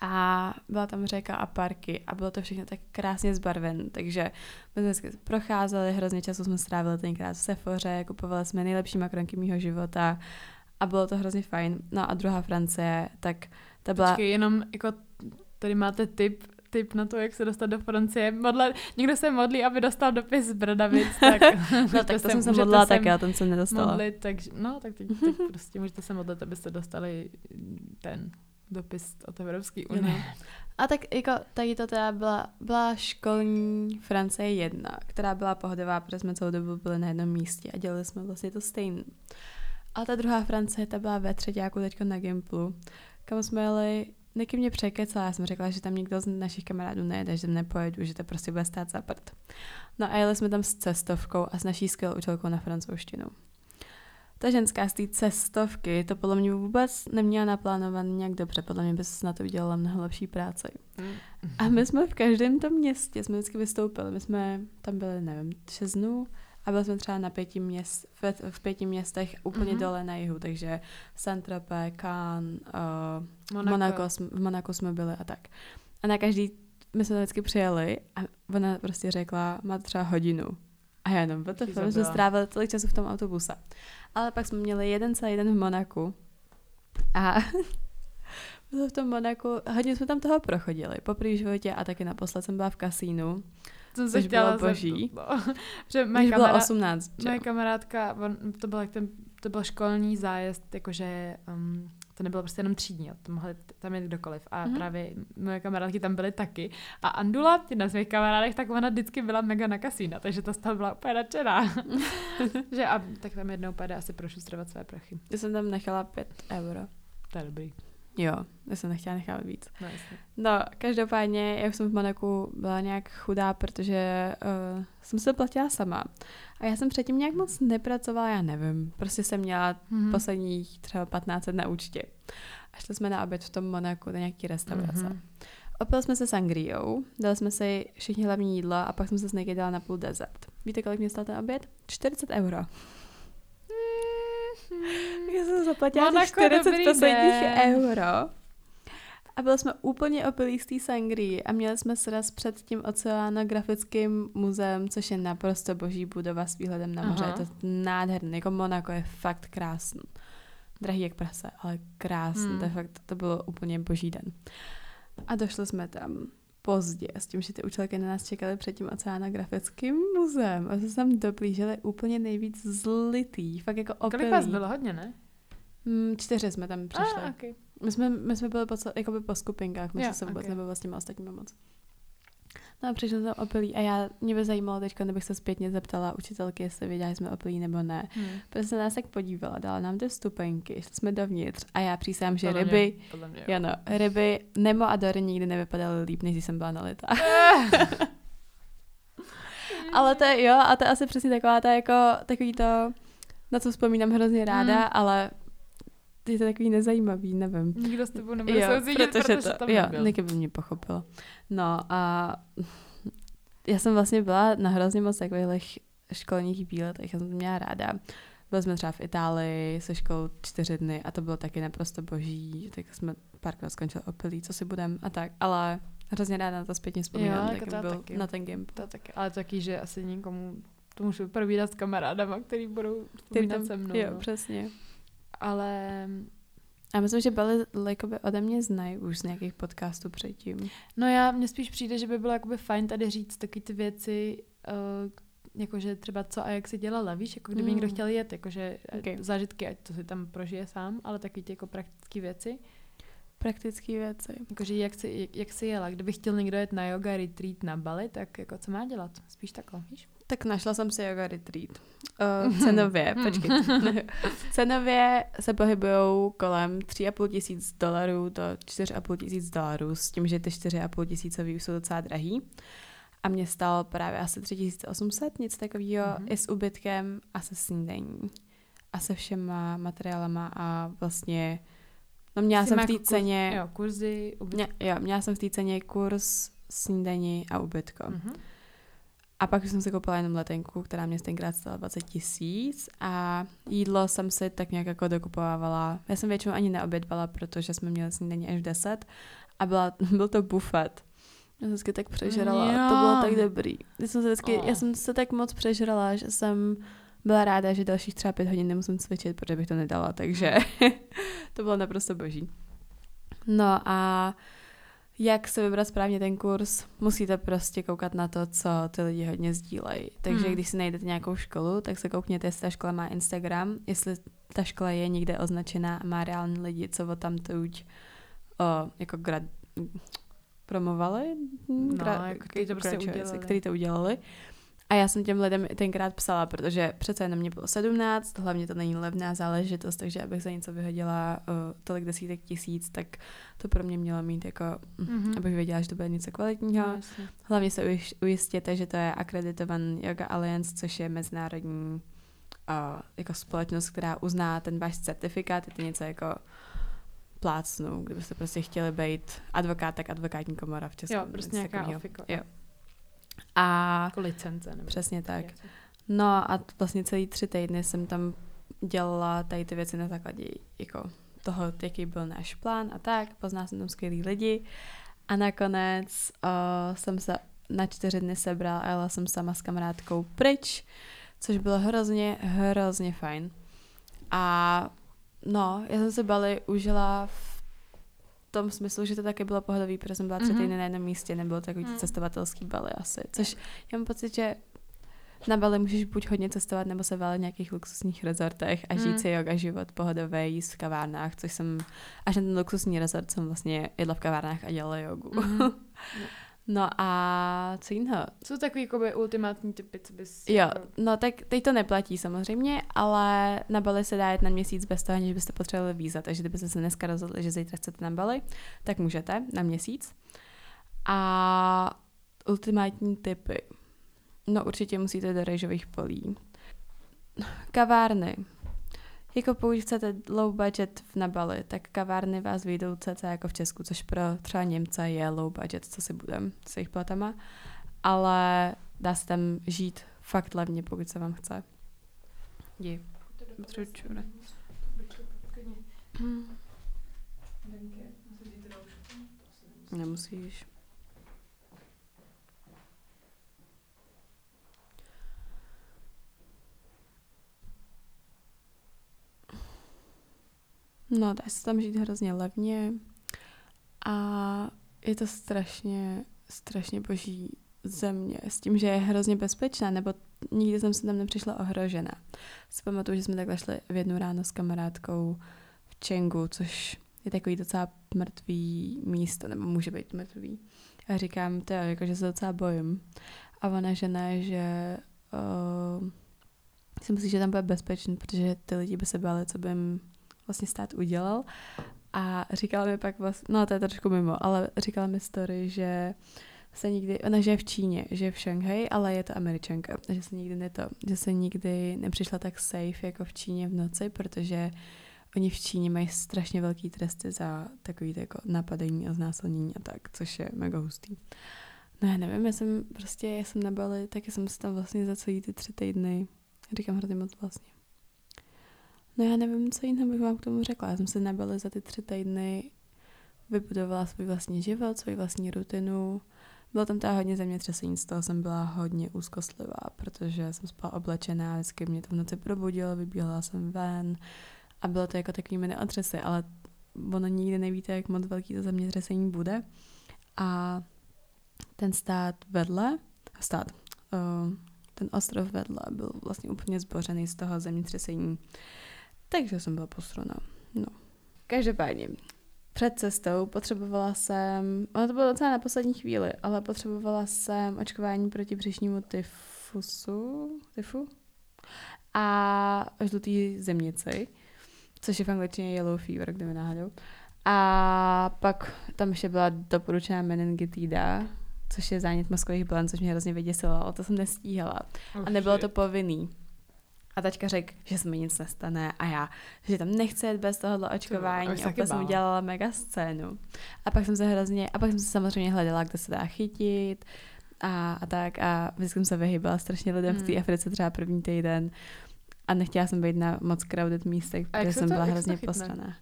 a byla tam řeka a parky a bylo to všechno tak krásně zbarven, takže my jsme procházeli, hrozně času jsme strávili tenkrát v Sefoře, kupovali jsme nejlepší makronky mýho života a bylo to hrozně fajn. No a druhá Francie, tak ta byla... Počkej, jenom jako tady máte tip, tip na to, jak se dostat do Francie. Modle, někdo se modlí, aby dostal dopis z Bradavic, tak... no tak to jsem se modlila tak já ten jsem nedostala. Modlit, tak, no tak teď, teď prostě můžete se modlit, abyste dostali ten dopis od Evropské unie. A tak jako tady to teda byla, byla školní Francie jedna, která byla pohodová, protože jsme celou dobu byli na jednom místě a dělali jsme vlastně to stejné. A ta druhá Francie, ta byla ve třetí jako teďko na Gimplu, kam jsme jeli Niky mě překecala, já jsem řekla, že tam nikdo z našich kamarádů nejede, že nepojedu, že to prostě bude stát za prd. No a jeli jsme tam s cestovkou a s naší skvělou učitelkou na francouzštinu ta ženská z té cestovky to podle mě vůbec neměla naplánovaný nějak dobře. Podle mě by se na to udělala mnoho lepší práce. Mm. A my jsme v každém tom městě, jsme vždycky vystoupili. My jsme tam byli, nevím, šest dnů a byli jsme třeba na pěti měst, v, v pěti městech úplně mm-hmm. dole na jihu, takže Saint-Tropez, Cannes, uh, Monaco. Monaco, v Monaku jsme byli a tak. A na každý, my jsme vždycky přijeli a ona prostě řekla, má třeba hodinu. A já jenom, what the jsme strávili tolik času v tom autobuse. Ale pak jsme měli jeden celý den v Monaku. A v tom Monaku, hodně jsme tam toho prochodili. Po životě a taky naposled jsem byla v kasínu. Jsem se chtěla bylo boží. No, že moje kamará... bylo 18. Moje kamarádka, to byl, ten, to byl školní zájezd, jakože um, to nebylo prostě jenom třídní, to mohli tam jít kdokoliv. A mm-hmm. právě moje kamarádky tam byly taky. A Andula, jedna z mých kamarádek, tak ona vždycky byla mega na kasína, takže to z toho byla úplně nadšená. že a tak tam jednou půjde asi prošustrovat své prachy. Já jsem tam nechala 5 euro. To je dobrý. Jo, já jsem nechtěla nechávat víc. No, no, každopádně, jak jsem v Monaku byla nějak chudá, protože uh, jsem se platila sama. A já jsem předtím nějak moc nepracovala, já nevím. Prostě jsem měla mm-hmm. posledních třeba 15 let na účtě. A šli jsme na oběd v tom Monaku, do nějaký restaurace. Mm-hmm. Opili jsme se sangriou, dali jsme si všichni hlavní jídla a pak jsme se s někdy dali na půl dezert. Víte, kolik mě stál ten oběd? 40 euro. Já jsem zaplatila 40 posledních euro. A byli jsme úplně opilí z té sangrii a měli jsme sraz před tím oceanografickým muzeem, což je naprosto boží budova s výhledem na moře. Aha. Je to nádherné, jako Monako je fakt krásný. Drahý jak prase, ale krásný. Hmm. To, fakt, to bylo úplně boží den. A došli jsme tam pozdě, s tím, že ty učitelky na nás čekaly před tím oceanografickým muzeem a se tam doplížili úplně nejvíc zlitý, fakt jako opilý. Kolik vás bylo hodně, ne? Mm, čtyři jsme tam přišli. Ah, okay. My jsme, my jsme byli po, jakoby po skupinkách, my jsme se vůbec okay. nebavili s těmi ostatními moc. No a přišli tam opilí a já, mě by zajímalo teď, kdybych se zpětně zeptala učitelky, jestli věděla, že jsme opilí nebo ne. Hmm. Protože se nás tak podívala, dala nám ty stupenky, šli jsme dovnitř a já přísám, že podle ryby, mě, podle mě, jo. ryby, Nemo a Dory nikdy nevypadaly líp, než když jsem byla nalitá. ale to je, jo, a to je asi přesně taková ta jako, takový to, na co vzpomínám hrozně ráda, hmm. ale je to takový nezajímavý, nevím. Nikdo s tebou nebude soucítit, protože, protože to, tam jo, nebyl. By mě pochopila. No a já jsem vlastně byla na hrozně moc takových školních výletech, já jsem to měla ráda. Byli jsme třeba v Itálii se školou čtyři dny a to bylo taky naprosto boží, tak jsme párkrát skončili opilí, co si budem a tak, ale hrozně ráda na to zpětně vzpomínám, Jo, jako to byl taky. na ten gimp. To taky, ale taky, že asi nikomu to můžu probírat s kamarádama, který budou vzpomínat tam, se mnou. jo, no. přesně. Ale A myslím, že Bali jakoby ode mě znají už z nějakých podcastů předtím. no já, mně spíš přijde, že by bylo jakoby fajn tady říct taky ty věci, uh, jakože třeba co a jak si dělala, víš, jako kdyby Mm. někdo chtěl jet, jakože Okay. okay. zážitky, ať to si tam prožije sám, ale taky ty jako praktické věci, Praktické věci. jakože jak si, jak, jak si jela, kdyby chtěl někdo jet na yoga retreat na Bali, tak jako co má dělat, spíš takhle, víš? Tak našla jsem si yoga retreat. Uh, cenově, počkej. cenově se pohybují kolem 3,5 tisíc dolarů do 4,5 tisíc dolarů, s tím, že ty 4,5 tisícový jsou docela drahý. A mě stalo právě asi 3800, něco takového, Mhm. i s ubytkem a se snídaní. A se všema materiálama a vlastně, no měla Jsi jsem v té jako kurz- ceně, Jo, kurzy, ubyt... mě, jo, měla jsem v té ceně kurz, snídaní a ubytko. Mhm. A pak jsem si koupila jenom letenku, která mě tenkrát stála 20 tisíc a jídlo jsem si tak nějak jako dokupovávala. Já jsem většinou ani neobědvala, protože jsme měli snídaní až v 10 a byla, byl to bufet. Já jsem vždycky tak přežrala, Jo. to bylo tak dobrý. Já jsem, se vždycky, Oh. já jsem se tak moc přežrala, že jsem byla ráda, že dalších třeba pět hodin nemusím cvičit, protože bych to nedala, takže to bylo naprosto boží. No a jak se vybrat správně ten kurz, musíte prostě koukat na to, co ty lidi hodně sdílejí. Takže Hmm. když si najdete nějakou školu, tak se koukněte, jestli ta škola má Instagram, jestli ta škola je někde označená a má reální lidi, co o tam tuď o, jako grad, promovali, No, jako který to prostě udělali. který to udělali. A já jsem těm lidem tenkrát psala, protože přece na mě bylo 17, hlavně to není levná záležitost, takže abych za něco vyhodila uh, tolik desítek tisíc, tak to pro mě mělo mít jako, mm. Mhm. abych věděla, že to bude něco kvalitního. No, jasně. Hlavně se ujiš- ujistěte, že to je akreditovaný Yoga Alliance, což je mezinárodní uh, jako společnost, která uzná ten váš certifikát, je to něco jako plácnu, kdybyste prostě chtěli být advokát, tak advokátní komora v Česku. Jo, prostě nějaká ofiko. Jo. A Jako licence. Nebo přesně tak. něco. No a vlastně celý tři týdny jsem tam dělala tady ty věci na základě jako toho, jaký byl náš plán a tak. Poznala jsem tam skvělý lidi a nakonec uh, jsem se na čtyři dny sebrala a jela jsem sama s kamarádkou pryč, což bylo hrozně, hrozně fajn. A no, já jsem se Bali užila v tom smyslu, že to taky bylo pohodový, protože jsem byla tři Mhm. týdny na jednom místě, nebylo takový Mm. mm. cestovatelský Bali asi, což já mám pocit, že na Bali můžeš buď hodně cestovat, nebo se válet v nějakých luxusních rezortech a žít Mm. si yoga život pohodový, jíst v kavárnách, což jsem, až na ten luxusní rezort jsem vlastně jedla v kavárnách a dělala jogu. Mhm. No a co jiného? Jsou takový jakoby ultimátní typy, co bys... Jo, jako- no tak teď to neplatí samozřejmě, ale na Bali se dá jet na měsíc bez toho, aniž byste potřebovali víza, takže kdybyste se dneska rozhodli, že zítra chcete na Bali, tak můžete na měsíc. A ultimátní typy. No určitě musíte do rejžových polí. Kavárny. Jako pokud chcete low budget v na Bali, tak kavárny vás vyjdou cca jako v Česku, což pro třeba Němce je low budget, co si budem s jejich platama. Ale dá se tam žít fakt levně, pokud se vám chce. Jdi. Čučure. Nemusíš. No, dá se tam žít hrozně levně a je to strašně, strašně boží země s tím, že je hrozně bezpečná, nebo nikdy jsem se tam nepřišla ohrožena. Si pamatuju, že jsme takhle šli v jednu ráno s kamarádkou v Čengu, což je takový docela mrtvý místo, nebo může být mrtvý. A říkám, to jako, že se docela bojím. A ona, že ne, že uh, si myslí, že tam bude bezpečný, protože ty lidi by se báli, co by jim vlastně stát udělal. A říkala mi pak vlastně, no to je trošku mimo, ale říkala mi story, že se nikdy, ona žije v Číně, žije v Šanghaji, ale je to američanka, že se nikdy ne to, že se nikdy nepřišla tak safe jako v Číně v noci, protože oni v Číně mají strašně velký tresty za takový jako napadení a znásilnění a tak, což je mega hustý. No já nevím, já jsem prostě, já jsem na Bali, tak jsem se tam vlastně za celý ty tři týdny, říkám hrozně moc vlastně. No já nevím, co jiného bych vám k tomu řekla. Já jsem se na Bali za ty tři týdny vybudovala svůj vlastní život, svůj vlastní rutinu. Bylo tam teda hodně zemětřesení, z toho jsem byla hodně úzkostlivá, protože jsem spala oblečená, vždycky mě to v noci probudilo, vybíhala jsem ven a bylo to jako takový mini otřesy, ale ono nikdy nevíte, jak moc velký to zemětřesení bude. A ten stát vedle, stát, uh, ten ostrov vedle byl vlastně úplně zbořený z toho zemětřesení. Takže jsem byla posrana. No. Každopádně, před cestou potřebovala jsem, ono to bylo docela na poslední chvíli, ale potřebovala jsem očkování proti břišnímu tyfusu, tyfu a žlutý zemnici, což je v angličtině yellow fever, kdyby náhodou. A pak tam ještě byla doporučená meningitída, což je zánět mozkových blan, což mě hrozně vyděsilo, ale to jsem nestíhala. Oh, a nebylo shit. to povinný. A tačka řekl, že se mi nic nestane a já, že tam nechci jít bez tohohle očkování. a pak jsem udělala mega scénu. A pak jsem se hrozně, a pak jsem se samozřejmě hledala, kde se dá chytit a, a tak. A vždycky jsem se vyhýbala strašně lidem hmm. v té hmm. Africe třeba první týden. A nechtěla jsem být na moc crowded místech, protože jsem to, byla hrozně postraná.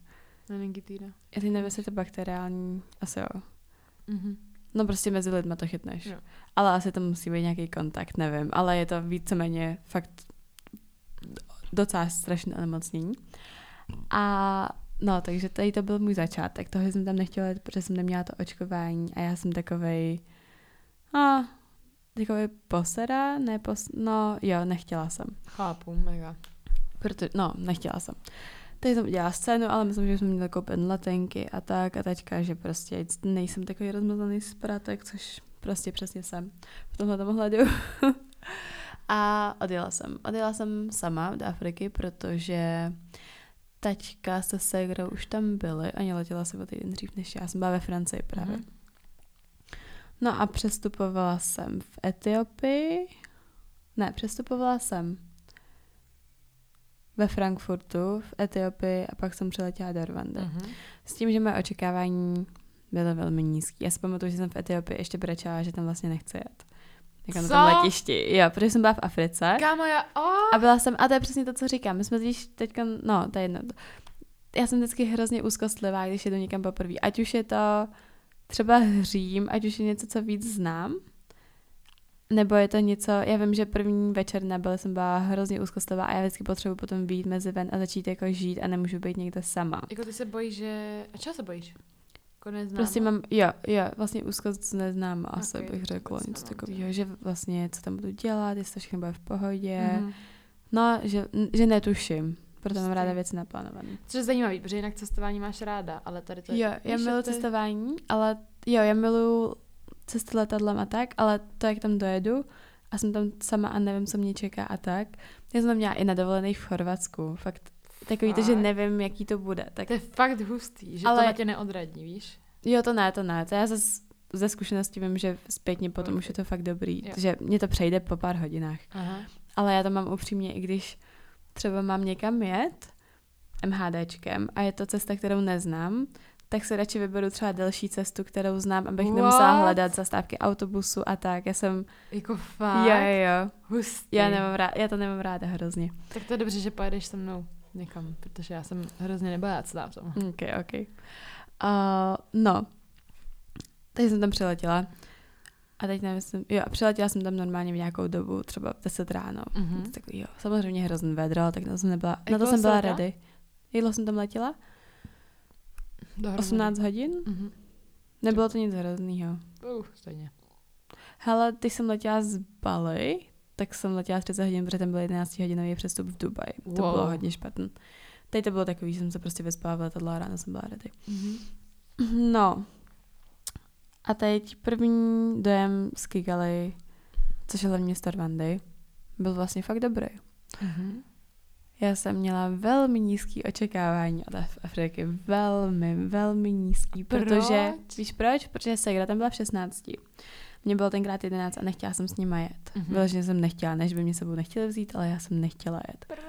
Meningitída. Já ty nevím, jestli to bakteriální, asi jo. Mm-hmm. No prostě mezi lidma to chytneš. Jo. Ale asi to musí být nějaký kontakt, nevím. Ale je to víceméně fakt docela strašné onemocnění. A no, takže tady to byl můj začátek. Toho jsem tam nechtěla protože jsem neměla to očkování a já jsem takovej a takový posera, ne pos, no jo, nechtěla jsem. Chápu, mega. Proto, no, nechtěla jsem. Teď jsem udělala scénu, ale myslím, že jsem měla koupit letenky a tak a teďka, že prostě nejsem takový rozmazaný zpratek, což prostě přesně jsem v tomhle ohledu. A odjela jsem. Odjela jsem sama do Afriky, protože tačka se segrou už tam byly a letěla se o týden dřív než já. jsem byla ve Francii právě. Mm-hmm. No a přestupovala jsem v Etiopii. Ne, přestupovala jsem ve Frankfurtu, v Etiopii a pak jsem přiletěla do Rwandy. Mm-hmm. S tím, že moje očekávání bylo velmi nízké. Já si pamatuju, že jsem v Etiopii ještě brečela, že tam vlastně nechci jet. Jako na tom letišti. Jo, protože jsem byla v Africe. Kámo, já... Oh. A byla jsem, a to je přesně to, co říkám. My jsme totiž teďka, no, to je jedno. Já jsem vždycky hrozně úzkostlivá, když jedu někam poprvé. Ať už je to třeba hřím, ať už je něco, co víc znám, nebo je to něco, já vím, že první večer nebyl, jsem byla hrozně úzkostlivá a já vždycky potřebuji potom být mezi ven a začít jako žít a nemůžu být někde sama. Jako ty se bojíš, že... A čeho se bojíš? Jako neznáma? Prostě mám, jo, jo, vlastně úzkost neznáma asi okay, bych řekla, něco takového, že vlastně co tam budu dělat, jestli to všechno bude v pohodě, mm-hmm. no, že, že netuším, proto mám ráda věci naplánované. Což je zajímavý, protože jinak cestování máš ráda, ale tady to Jo, já miluji ty... cestování, ale jo, já miluji cesty letadlem a tak, ale to, jak tam dojedu a jsem tam sama a nevím, co mě čeká a tak. Já jsem tam měla i na dovolený v Chorvatsku, fakt Takový to, že nevím, jaký to bude. Tak... To je fakt hustý, že ale... to na tě neodradí, víš? Jo, to ne, to ne. To já zase ze zkušenosti vím, že zpětně potom okay. už je to fakt dobrý, jo. že mě to přejde po pár hodinách. Aha. Ale já to mám upřímně, i když třeba mám někam jet MHDčkem a je to cesta, kterou neznám, tak se radši vyberu třeba delší cestu, kterou znám, abych What? nemusela hledat zastávky autobusu a tak. Já jsem... Jako fakt? Jo, jo. Hustý. Já, nemám rád, já to nemám ráda hrozně. Tak to je dobře, že pojedeš se mnou někam, protože já jsem hrozně nebojácná v tom. Ok, ok. Uh, no, takže jsem tam přiletěla. A teď nevím, jo, a přiletěla jsem tam normálně v nějakou dobu, třeba v 10 ráno. Mm-hmm. Takový, jo, samozřejmě hrozný vedro, tak na to jsem nebyla, na to jsem byla ready. Jídlo jsem tam letěla? Dohromady. 18 hodin? Mm-hmm. Nebylo to nic hroznýho. Uh, stejně. Hele, když jsem letěla z Bali, tak jsem letěla 30 hodin, protože tam byl 11 hodinový přestup v Dubaji. Wow. To bylo hodně špatné. Teď to bylo takový, že jsem se prostě vyspala v letadle a ráno jsem byla ready. Mm-hmm. No. A teď první dojem z Kigali, což je hlavně město Rwandy, byl vlastně fakt dobrý. Mm-hmm. Já jsem měla velmi nízký očekávání od Afriky. Velmi, velmi nízký. Proč? Protože, víš proč? Protože Segra tam byla v 16. Mě bylo tenkrát 11 a nechtěla jsem s nimi jet. Mm-hmm. Vyloženě jsem nechtěla, než by mě sebou nechtěli vzít, ale já jsem nechtěla jet. Proč?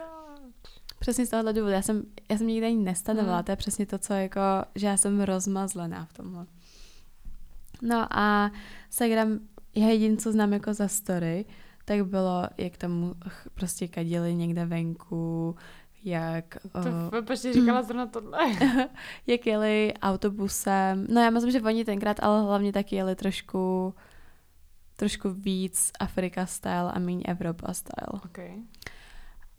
Přesně z tohohle důvodu. Já jsem, já jsem nikdy ani nestanovala. Mm. To je přesně to, co jako, že já jsem rozmazlená v tomhle. No a Instagram, já jediný, co znám jako za story, tak bylo, jak tam prostě kadili někde venku, jak... To prostě říkala zrovna tohle. jak jeli autobusem. No já myslím, že oni tenkrát, ale hlavně taky jeli trošku trošku víc Afrika style a méně Evropa style. Okay.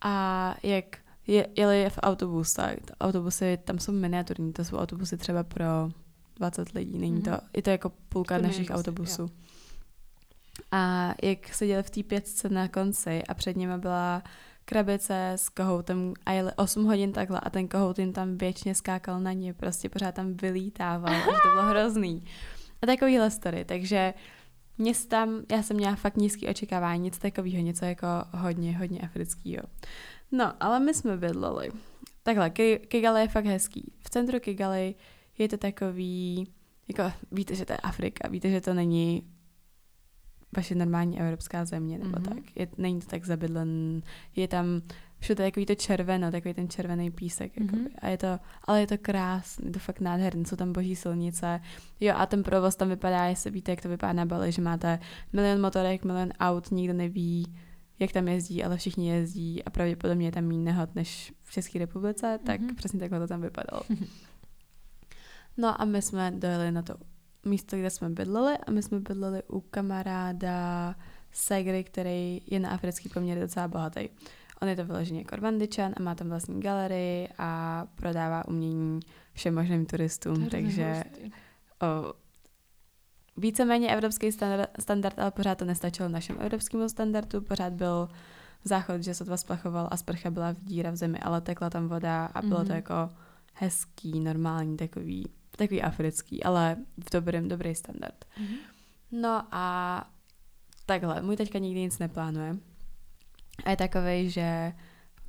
A jak je, jeli v autobusech, autobusy tam jsou miniaturní, to jsou autobusy třeba pro 20 lidí, není to, Mhm. je to jako půlka To našich autobusů. jo. A jak seděli v té pětce na konci a před nimi byla krabice s kohoutem a jeli 8 hodin takhle a ten kohout jim tam věčně skákal na ně, prostě pořád tam vylítával a že to bylo hrozný. A takovýhle story, takže tam, já jsem měla fakt nízký očekávání, nic takového, něco jako hodně, hodně afrického. No, ale my jsme bydleli. Takhle, Ki- Kigali je fakt hezký. V centru Kigali je to takový, jako víte, že to je Afrika, víte, že to není vaše normální evropská země, nebo Mhm. mm-hmm. tak. Je, není to tak zabydlen, je tam všude takový to červeno, takový ten červený písek. Mm-hmm. Mhm. A je to, ale je to krásný, je to fakt nádherný, jsou tam boží silnice. Jo, a ten provoz tam vypadá, jestli víte, jak to vypadá na Bali, že máte milion motorek, milion aut, nikdo neví, jak tam jezdí, ale všichni jezdí a pravděpodobně je tam méně nehod než v České republice, tak Mhm. mm-hmm. přesně takhle to tam vypadalo. No a my jsme dojeli na to místo, kde jsme bydleli a my jsme bydleli u kamaráda Segry, který je na africký poměr docela bohatý. On je to vyloženě jako Rwandičan a má tam vlastní galerii a prodává umění všem možným turistům, takže o, víceméně evropský standard, standard, ale pořád to nestačilo našemu evropskému standardu, pořád byl záchod, že sotva splachoval a sprcha byla v díra v zemi, ale tekla tam voda a bylo mm-hmm. to Mhm. jako hezký, normální, takový, takový africký, ale v dobrém, dobrý standard. Mhm. No a takhle, můj teďka nikdy nic neplánuje. A je takový, že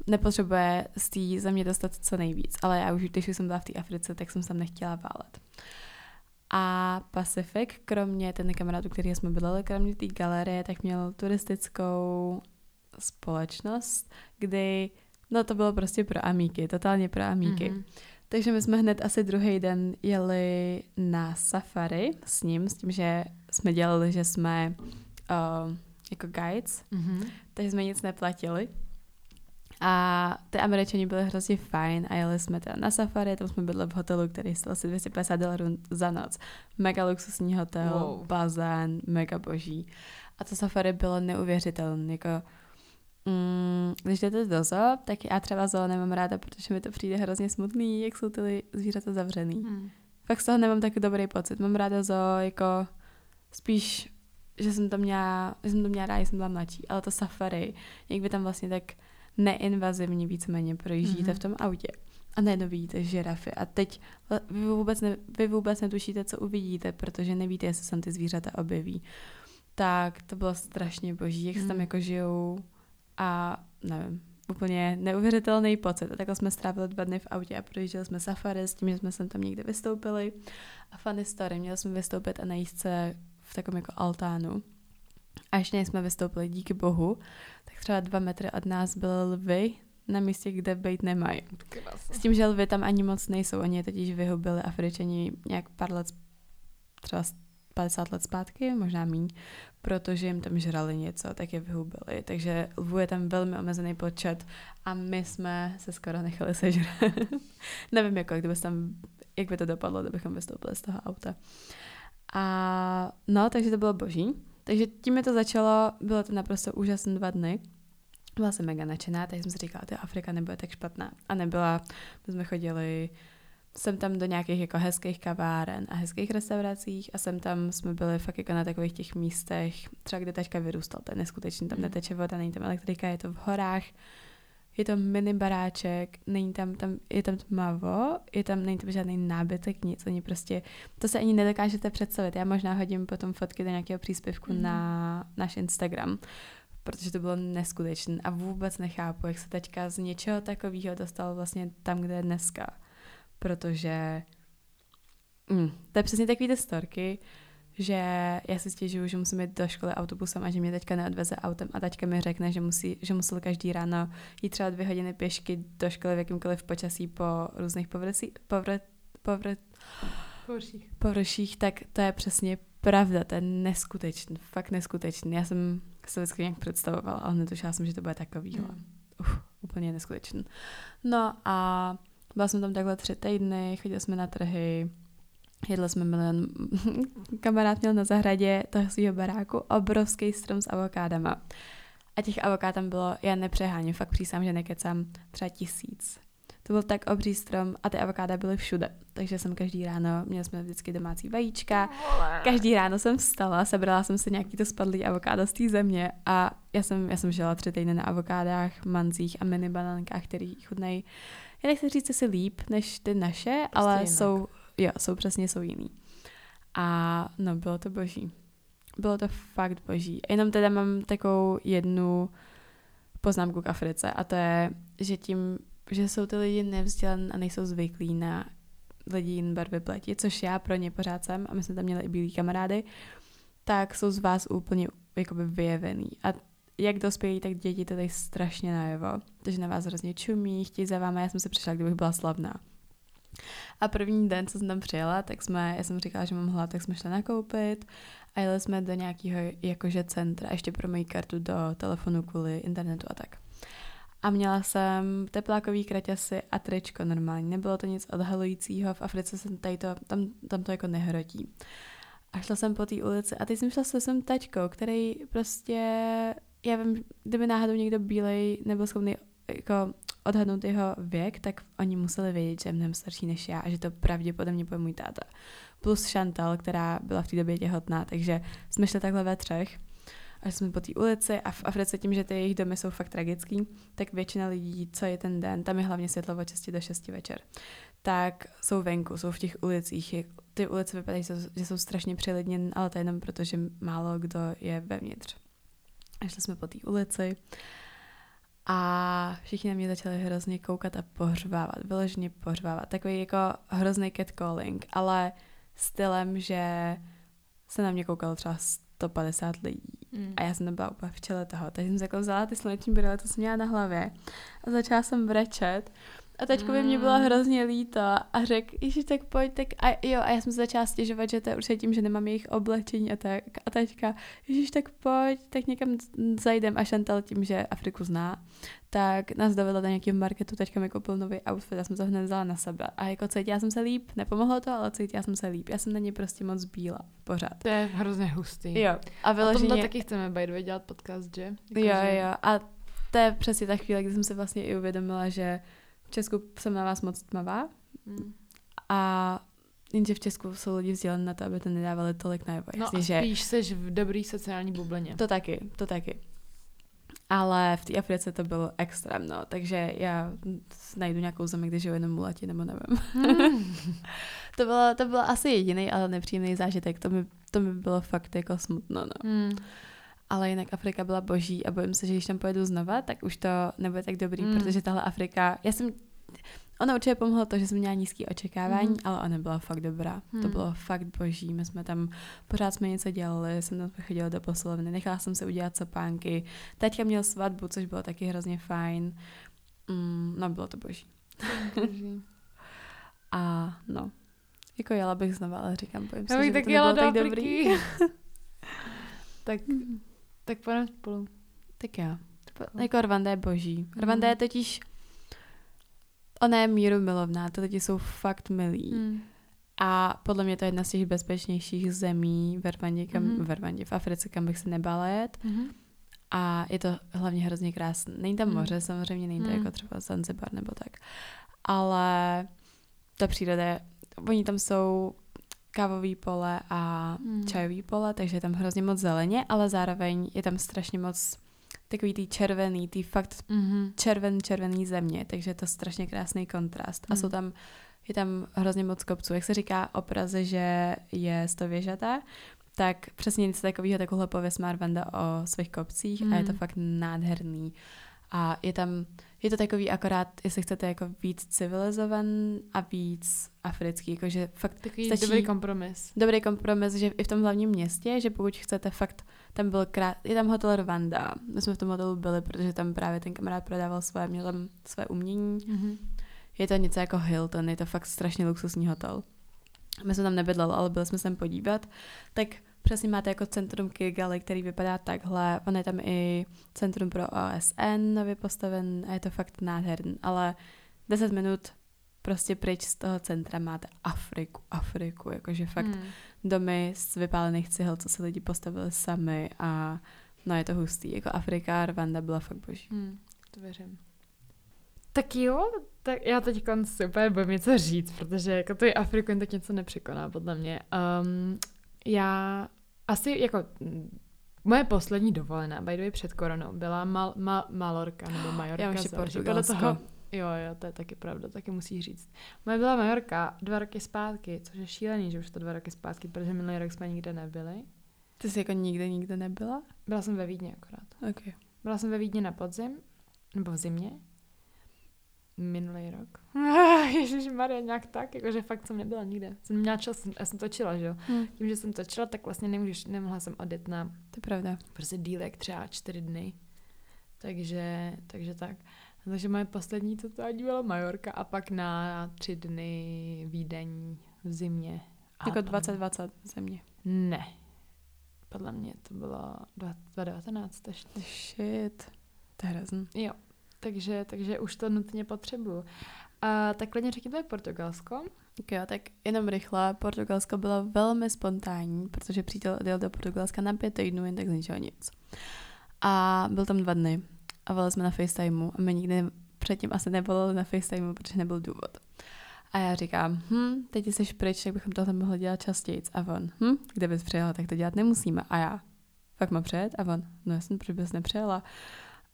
nepotřebuje z té země dostat co nejvíc, ale já už, když jsem byla v té Africe, tak jsem se tam nechtěla válet. A Pacific, kromě ten kamarádů, který jsme bydleli, kromě té galerie, tak měl turistickou společnost, kdy, no to bylo prostě pro amíky, totálně pro amíky. Mhm. Takže my jsme hned asi druhý den jeli na safari s ním, s tím, že jsme dělali, že jsme uh, jako guides, Mhm. takže jsme nic neplatili. A ty američani byli hrozně fajn a jeli jsme teda na safari, tam jsme byli v hotelu, který stál asi 250 dolarů za noc. Mega luxusní hotel, Wow. bazén, mega boží. A to safari bylo neuvěřitelné, jako Mm, když jdete do zoo, tak já třeba zoo nemám ráda, protože mi to přijde hrozně smutný, jak jsou ty zvířata zavřený. Mhm. Fakt z toho nemám taky dobrý pocit. Mám ráda zoo jako spíš, že jsem to měla, že jsem to měla ráda, jsem byla mladší, ale to safari, jak vy tam vlastně tak neinvazivně víceméně projíždíte Mhm. mm-hmm. v tom autě. A najednou vidíte žirafy. A teď vy vůbec, ne, vy vůbec netušíte, co uvidíte, protože nevíte, jestli se tam ty zvířata objeví. Tak to bylo strašně boží, jak se tam Mm. jako žijou a nevím, úplně neuvěřitelný pocit. A takhle jsme strávili dva dny v autě a projížděli jsme safari s tím, že jsme sem tam někde vystoupili. A funny story, měli jsme vystoupit a najíst se v takovém jako altánu. A ještě než jsme vystoupili, díky bohu, tak třeba dva metry od nás byly lvy na místě, kde být nemají. Krása. S tím, že lvy tam ani moc nejsou, oni je totiž vyhubili Afričani nějak pár let, třeba 50 let zpátky, možná míň, protože jim tam žrali něco, tak je vyhubili. Takže lvů je tam velmi omezený počet a my jsme se skoro nechali sežrat. Nevím, jako, kdyby tam, jak by to dopadlo, kdybychom vystoupili z toho auta. A no, takže to bylo boží. Takže tím mi to začalo, bylo to naprosto úžasné dva dny. Byla jsem mega nadšená, takže jsem si říkala, že Afrika nebude tak špatná. A nebyla, my jsme chodili jsem tam do nějakých jako hezkých kaváren a hezkých restauracích a jsem tam jsme byli fakt jako na takových těch místech, třeba kde tačka vyrůstal, to je neskutečný, tam Mm. neteče voda, není tam elektrika, je to v horách, je to mini baráček, není tam, tam, je tam tmavo, je tam, není tam žádný nábytek, nic, oni prostě, to se ani nedokážete představit. Já možná hodím potom fotky do nějakého příspěvku Mhm. na náš Instagram, protože to bylo neskutečné a vůbec nechápu, jak se teďka z něčeho takového dostal vlastně tam, kde je dneska. Protože mm, to je přesně takový ty storky, že já si stěžuju, že musím jít do školy autobusem a že mě teďka neodveze autem a taťka mi řekne, že, musí, že musel každý ráno jít třeba dvě hodiny pěšky do školy v jakýmkoliv počasí po různých površích, povr, povr, površích. površích, tak to je přesně pravda, to je neskutečný, fakt neskutečný. Já jsem se vždycky nějak představovala, ale netušila jsem, že to bude takový. Hmm. Uf, úplně neskutečný. No a byla jsem tam takhle tři týdny, chodili jsme na trhy, jedli jsme milion, kamarád měl na zahradě toho svého baráku obrovský strom s avokádama. A těch avokád tam bylo, já nepřeháním, fakt přísám, že nekecám, třeba tisíc. To byl tak obří strom a ty avokáda byly všude. Takže jsem každý ráno, měli jsme vždycky domácí vajíčka, každý ráno jsem vstala, sebrala jsem si nějaký to spadlý avokáda z té země a já jsem, já jsem žila tři týdny na avokádách, manzích a mini banankách, který chudnej, já nechci říct si líp než ty naše, prostě ale jinak. jsou, jo, jsou přesně jsou jiný. A no, bylo to boží. Bylo to fakt boží. Jenom teda mám takovou jednu poznámku k Africe a to je, že tím, že jsou ty lidi nevzdělaní a nejsou zvyklí na lidi jiné barvy pleti, což já pro ně pořád jsem a my jsme tam měli i bílí kamarády, tak jsou z vás úplně jakoby vyjevený. A jak dospělí, tak děti to tady strašně najevo. Takže na vás hrozně čumí, chtějí za váma, já jsem se přišla, kdybych byla slavná. A první den, co jsem tam přijela, tak jsme, já jsem říkala, že mám hlad, tak jsme šli nakoupit a jeli jsme do nějakého jakože centra, ještě pro moji kartu do telefonu kvůli internetu a tak. A měla jsem teplákový kraťasy a tričko normálně. Nebylo to nic odhalujícího, v Africe jsem tady to, tam, tam to jako nehrotí. A šla jsem po té ulici a teď jsem šla se svým tačkou, který prostě, já vím, kdyby náhodou někdo bílej nebyl schopný jako odhadnout jeho věk, tak oni museli vědět, že je mnohem starší než já a že to pravděpodobně bude můj táta. Plus Chantal, která byla v té době těhotná, takže jsme šli takhle ve třech a jsme po té ulici a v Africe tím, že ty jejich domy jsou fakt tragický, tak většina lidí, co je ten den, tam je hlavně světlo od 6 do 6 večer, tak jsou venku, jsou v těch ulicích. Ty ulice vypadají, že jsou strašně přelidněné, ale to je jenom proto, že málo kdo je vevnitř. A šli jsme po té ulici a všichni na mě začali hrozně koukat a pohřvávat, vyloženě pohřvávat. Takový jako hrozný catcalling, ale stylem, že se na mě koukalo třeba 150 lidí. Mm. A já jsem tam byla úplně v čele toho. Takže jsem se jako vzala ty sluneční brýle, to jsem měla na hlavě. A začala jsem brečet. A teďko mě bylo mm. hrozně líto a řekl, Ježíš, tak pojď, tak a jo, a já jsem se začala stěžovat, že to je určitě tím, že nemám jejich oblečení a tak. A teďka, Ježíš, tak pojď, tak někam zajdem a Chantal tím, že Afriku zná, tak nás dovedla do nějakého marketu, teďka mi koupil nový outfit a jsem to hned vzala na sebe. A jako cítila jsem se líp, nepomohlo to, ale cítila jsem se líp. Já jsem na ně prostě moc bíla, pořád. To je hrozně hustý. Jo. A vyloženě... O tomto taky chceme by the dělat podcast, že? Jako, jo, že... jo. A to je přesně ta chvíle, kdy jsem se vlastně i uvědomila, že v Česku jsem na vás moc tmavá mm. a jenže v Česku jsou lidi vzdělaní na to, aby to nedávali tolik najevo. No Jasně, a spíš že... seš v dobrý sociální bublině. To taky, to taky. Ale v té Africe to bylo extrém, no, takže já najdu nějakou zemi, kde žiju jenom mulati, nebo nevím. Mm. to, bylo, to bylo asi jediný, ale nepříjemný zážitek, to mi, to mi bylo fakt jako smutno, no. Mm ale jinak Afrika byla boží a bojím se, že když tam pojedu znova, tak už to nebude tak dobrý, mm. protože tahle Afrika, já jsem, ona určitě pomohla to, že jsem měla nízký očekávání, mm. ale ona byla fakt dobrá. Mm. To hmm. bylo fakt boží. My jsme tam, pořád jsme něco dělali, jsem tam chodila do posilovny, nechala jsem se udělat sopánky. Teďka měl svatbu, což bylo taky hrozně fajn. Mm, no, bylo to boží. boží. a no, jako jela bych znova, ale říkám, bojím se, že tak to nebylo tak dobrý. tak mm. Tak pojďme spolu. Tak jo. Jako Rwanda je boží. Rwanda mm. je totiž ona je míru milovná, ty lidi jsou fakt milí. Mm. A podle mě to je jedna z těch bezpečnějších zemí v Rwandě, kam, mm. v Rwandě, v Africe, kam bych se nebála jet. Mm. A je to hlavně hrozně krásné. Není tam mm. moře, samozřejmě není to mm. jako třeba Zanzibar nebo tak. Ale ta příroda je, oni tam jsou kávový pole a mm. čajový pole, takže je tam hrozně moc zeleně, ale zároveň je tam strašně moc takový tý červený, tý fakt mm-hmm. červen, červený země, takže je to strašně krásný kontrast. Mm. A jsou mm. tam, je tam hrozně moc kopců. Jak se říká o Praze, že je stověžata, tak přesně něco takového, takovhle pověs má Rwanda o svých kopcích mm. a je to mm. fakt nádherný. A je tam, je to takový akorát, jestli chcete jako víc civilizovan a víc africký, jakože fakt Takový stačí, dobrý kompromis. dobrý kompromis, že i v tom hlavním městě, že pokud chcete fakt, tam byl krát, je tam hotel Rwanda, my jsme v tom hotelu byli, protože tam právě ten kamarád prodával své, měl tam své umění, Mm-hmm. je to něco jako Hilton, je to fakt strašně luxusní hotel. My jsme tam nebydleli, ale byli jsme se tam podívat. Tak přesně máte jako centrum Kigali, který vypadá takhle. On je tam i centrum pro OSN nově postaven a je to fakt nádherný. Ale 10 minut prostě pryč z toho centra máte Afriku, Afriku, jakože fakt Mm. domy z vypálených cihel, co si lidi postavili sami a no je to hustý. Jako Afrika, Rwanda byla fakt boží. Hmm, to věřím. Tak jo, tak já teď si úplně bojím něco říct, protože jako to je Afriku jen tak něco nepřekoná, podle mě. Um, já asi jako mm, moje poslední dovolená, by the way, před koronou, byla Mal, Mal, Malorka nebo Majorka. Já záleží podle Portugalsko. toho, Jo, jo, to je taky pravda, taky musíš říct. Moje byla Majorka dva roky zpátky, což je šílený, že už to dva roky zpátky, protože minulý rok jsme nikde nebyli. Ty jsi jako nikde, nikde nebyla? Byla jsem ve Vídni akorát. Ok. Byla jsem ve Vídni na podzim, nebo v zimě. Minulý rok. Ježíš Maria, nějak tak, jakože fakt jsem nebyla nikde. Jsem měla čas, já jsem točila, že jo. Hm, Tím, že jsem točila, tak vlastně nemůžeš, nemohla jsem odjet na to je pravda. prostě dílek třeba čtyři dny. Takže, takže tak. Takže moje poslední tatuální byla Majorka a pak na tři dny Vídeň v zimě. A Jako tam- 2020 v země. Ne. Podle mě to bylo dva- 2019 ještě. Shit. To je hrozný. Jo, takže, takže už to nutně potřebuju. A tak klidně je Portugalsko. Tak jo, tak jenom rychle. Portugalsko bylo velmi spontánní, protože přítel odjel do Portugalska na pět týdnů, jen tak z ničeho nic. A byl tam dva dny. A volali jsme na FaceTimeu a my nikdy předtím asi nevolali na FaceTimeu, protože nebyl důvod. A já říkám, hm, teď jsi pryč, tak bychom tohle mohli dělat častěji. A on, hm, kde bys přijela, tak to dělat nemusíme. A já, fakt mám přijet? A on, no jasně, proč bys nepřijela?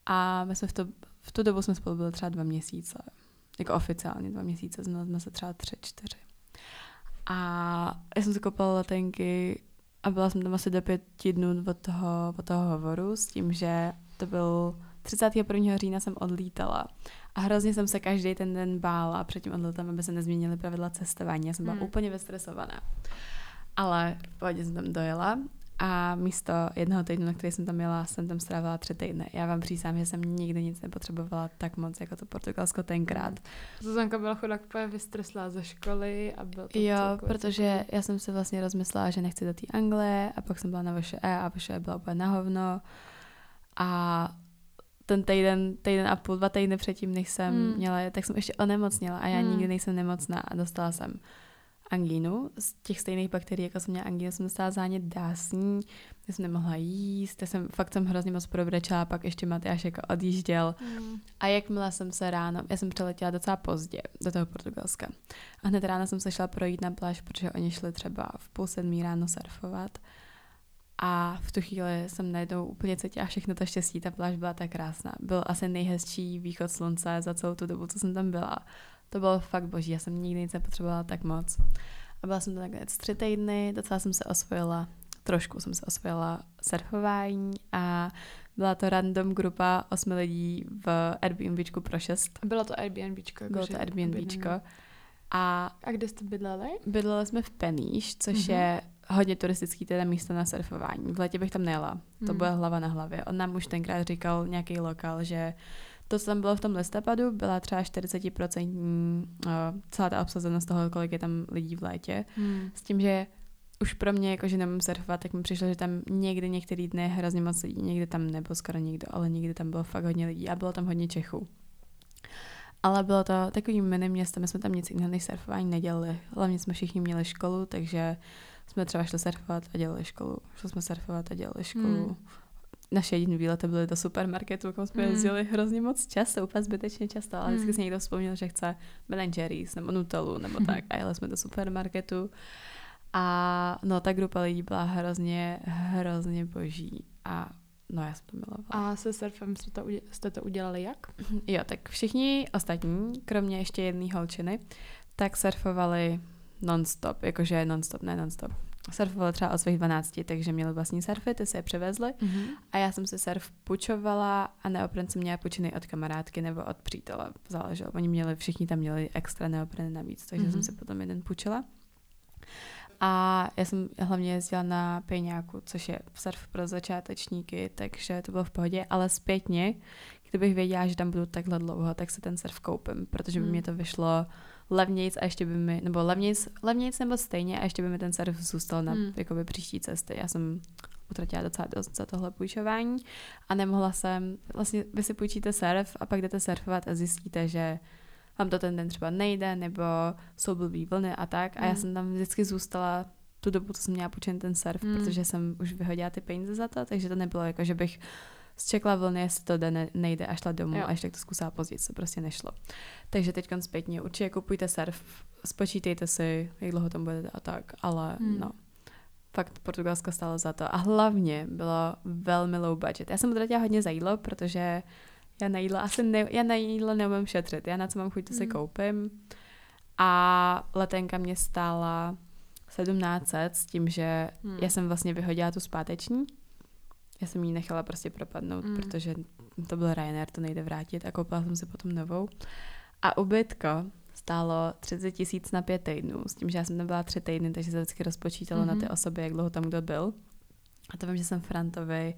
A my jsme v, to, v tu dobu jsme spolu byli třeba dva měsíce. Jako oficiálně dva měsíce, znali jsme se třeba tři, čtyři. A já jsem si koupila letenky a byla jsem tam asi do pěti dnů od toho, od toho hovoru s tím, že to byl 31. října jsem odlítala a hrozně jsem se každý ten den bála před tím odletem, aby se nezměnily pravidla cestování. Já jsem byla Hmm. úplně vystresovaná. Ale v jsem tam dojela a místo jednoho týdnu, na který jsem tam jela, jsem tam strávila tři týdny. Já vám přísám, že jsem nikdy nic nepotřebovala tak moc, jako to Portugalsko tenkrát. Zuzanka byla chudák úplně vystreslá ze školy a bylo to Jo, protože já jsem si vlastně rozmyslela, že nechci do té Anglie a pak jsem byla na VŠE a VŠE byla úplně na hovno a ten týden, týden a půl, dva týdny předtím, než jsem Hmm. měla, tak jsem ještě onemocněla a já hmm. nikdy nejsem nemocná a dostala jsem angínu. Z těch stejných bakterií, jako jsem měla angínu, jsem dostala zánět dásní, já jsem nemohla jíst, já jsem, fakt jsem hrozně moc probrečela, pak ještě Matyáš jako odjížděl Mm. a jakmile jsem se ráno, já jsem přiletěla docela pozdě do toho Portugalska. A hned ráno jsem se šla projít na pláž, protože oni šli třeba v půl sedmí ráno surfovat. A v tu chvíli jsem najednou úplně cítila všechno to štěstí, ta pláž byla tak krásná. Byl asi nejhezčí východ slunce za celou tu dobu, co jsem tam byla. To bylo fakt boží, já jsem nikdy nic nepotřebovala tak moc. A byla jsem tam nakonec tři týdny, docela jsem se osvojila, trošku jsem se osvojila surfování a byla to random grupa osmi lidí v Airbnbčku pro šest. Bylo to Airbnbčko. Bylo jakože to Airbnbčko. A A kde jste bydleli? bydleli jsme v Peníš, což Mhm. mm-hmm. je hodně turistický teda místo na surfování. V létě bych tam nejela. To Hmm. bude hlava na hlavě. On nám už tenkrát říkal nějaký lokal, že to, co tam bylo v tom listopadu, byla třeba 40% uh, celá ta obsazenost toho, kolik je tam lidí v létě. Hmm. S tím, že už pro mě, jako že nemám surfovat, tak mi přišlo, že tam někdy některý dny hrozně moc lidí, někdy tam nebylo skoro nikdo, ale někdy tam bylo fakt hodně lidí a bylo tam hodně Čechů. Ale bylo to takový mini město, my jsme tam nic jiného než surfování nedělali. Hlavně jsme všichni měli školu, takže jsme třeba šli surfovat a dělali školu. Šli jsme surfovat a dělali školu. Hmm. Naše jediné výlety byly do supermarketu, kam jsme Hmm. jezdili hrozně moc často, úplně zbytečně často, ale vždycky Hmm. si někdo vzpomněl, že chce Ben Jerry's nebo Nutellu nebo tak a jeli jsme do supermarketu. A no, ta grupa lidí byla hrozně, hrozně boží a no, já jsem to milovala. A se surfem jste to, jste to udělali jak? Jo, tak všichni ostatní, kromě ještě jedné holčiny, tak surfovali non-stop, jakože non-stop, ne non-stop. Surfovali třeba od svých 12, takže měli vlastní surfy, ty se je přivezli Mm-hmm. a já jsem si surf půjčovala a neopren jsem měla půjčený od kamarádky nebo od přítele, záleželo. Oni měli, všichni tam měli extra neopreny navíc, takže mm-hmm. jsem Mhm. si potom jeden půjčila. A já jsem hlavně jezdila na peňáku, což je surf pro začátečníky, takže to bylo v pohodě, ale zpětně, kdybych věděla, že tam budu takhle dlouho, tak se ten surf koupím, protože by Mm. mě to vyšlo levnějc a ještě by mi, nebo levnějc, levnějc nebo stejně a ještě by mi ten surf zůstal na Mm. jakoby příští cesty. Já jsem utratila docela dost za tohle půjčování a nemohla jsem, vlastně vy si půjčíte surf a pak jdete surfovat a zjistíte, že vám to ten den třeba nejde, nebo jsou blbý vlny a tak. A já Mm. jsem tam vždycky zůstala tu dobu, co jsem měla půjčen ten surf, Mm. protože jsem už vyhodila ty peníze za to, takže to nebylo jako, že bych zčekla vlny, jestli to jde, ne, nejde a šla domů Jo. a ještě to zkusila později, to prostě nešlo. Takže teď zpětně určitě kupujte surf, spočítejte si, jak dlouho tam budete a tak, ale Mm. no, fakt Portugalsko stálo za to. A hlavně bylo velmi low budget. Já jsem utratila hodně za jídlo, protože já na jídlo asi ne, já na jídlo neumím šetřit. Já na co mám chuť, to si Mm. koupím. A letenka mě stála 1700 s tím, že Hmm. já jsem vlastně vyhodila tu zpáteční. Já jsem ji nechala prostě propadnout, Mm. protože to byl Ryanair, to nejde vrátit a koupila jsem si potom novou. A ubytko stálo 30 tisíc na pět týdnů, s tím, že já jsem tam byla tři týdny, takže se vždycky rozpočítalo mm-hmm. na ty Mhm. osoby, jak dlouho tam kdo byl. A to vím, že jsem Frantovi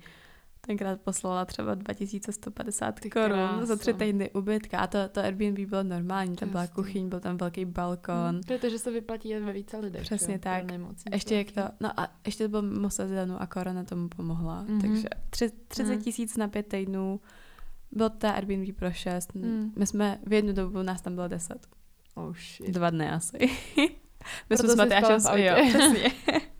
tenkrát poslala třeba 2150 Ty korun kráso. za tři týdny ubytka. A to, to Airbnb bylo normální, tam byla kuchyň, byl tam velký balkon. Mm. Protože se vyplatí jen ve více lidech. Přesně jo, tak. Ještě jak to, no a ještě to bylo mimo sezónu a korona tomu pomohla, Mhm. takže tři, 30 Mhm. tisíc na pět týdnů, byl to Airbnb pro šest, Mm. my jsme, v jednu dobu nás tam bylo deset, Oh shit. dva dny asi. my Proto jsme s Matyášem, jo, přesně.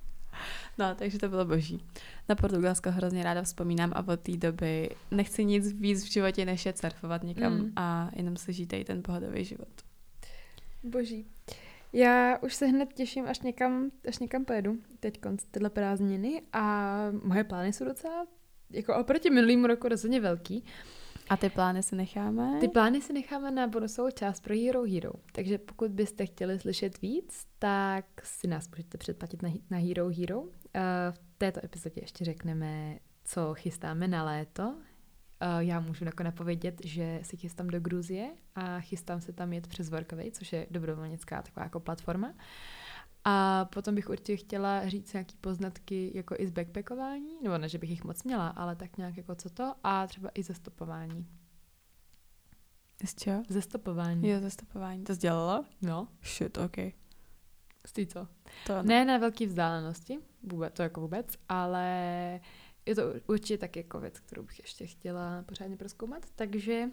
no, takže to bylo boží. Na Portugalsko hrozně ráda vzpomínám a od té doby nechci nic víc v životě, než je surfovat někam Mm. a jenom si žít ten pohodový život. Boží. Já už se hned těším, až někam, až někam pojedu teď tyhle prázdniny a moje plány jsou docela jako oproti minulýmu roku rozhodně velký. A ty plány si necháme? Ty plány si necháme na bonusovou část pro Hero Hero. Takže pokud byste chtěli slyšet víc, tak si nás můžete předplatit na, na Hero Hero. Eh, V této epizodě ještě řekneme, co chystáme na léto. Eh, Já můžu jako napovědět, že se chystám do Gruzie a chystám se tam jet přes Workaway, což je dobrovolnická taková jako platforma. A potom bych určitě chtěla říct nějaký poznatky jako i z backpackování, nebo ne, že bych jich moc měla, ale tak nějak jako co to a třeba i ze stopování. Z čeho? Ze stopování. Jo, zastupování. To sdělala? No, Shit, ok. Stý co? To Ne na velké vzdálenosti, vůbec, to jako vůbec, ale je to určitě tak jako věc, kterou bych ještě chtěla pořádně proskoumat. Takže,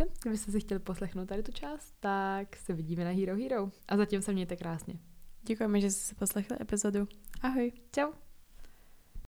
jo, kdybyste si chtěli poslechnout tady tu část, tak se vidíme na Hero Hero. A zatím se mějte krásně. Děkujeme, že jste si poslechli epizodu. Ahoj. Čau.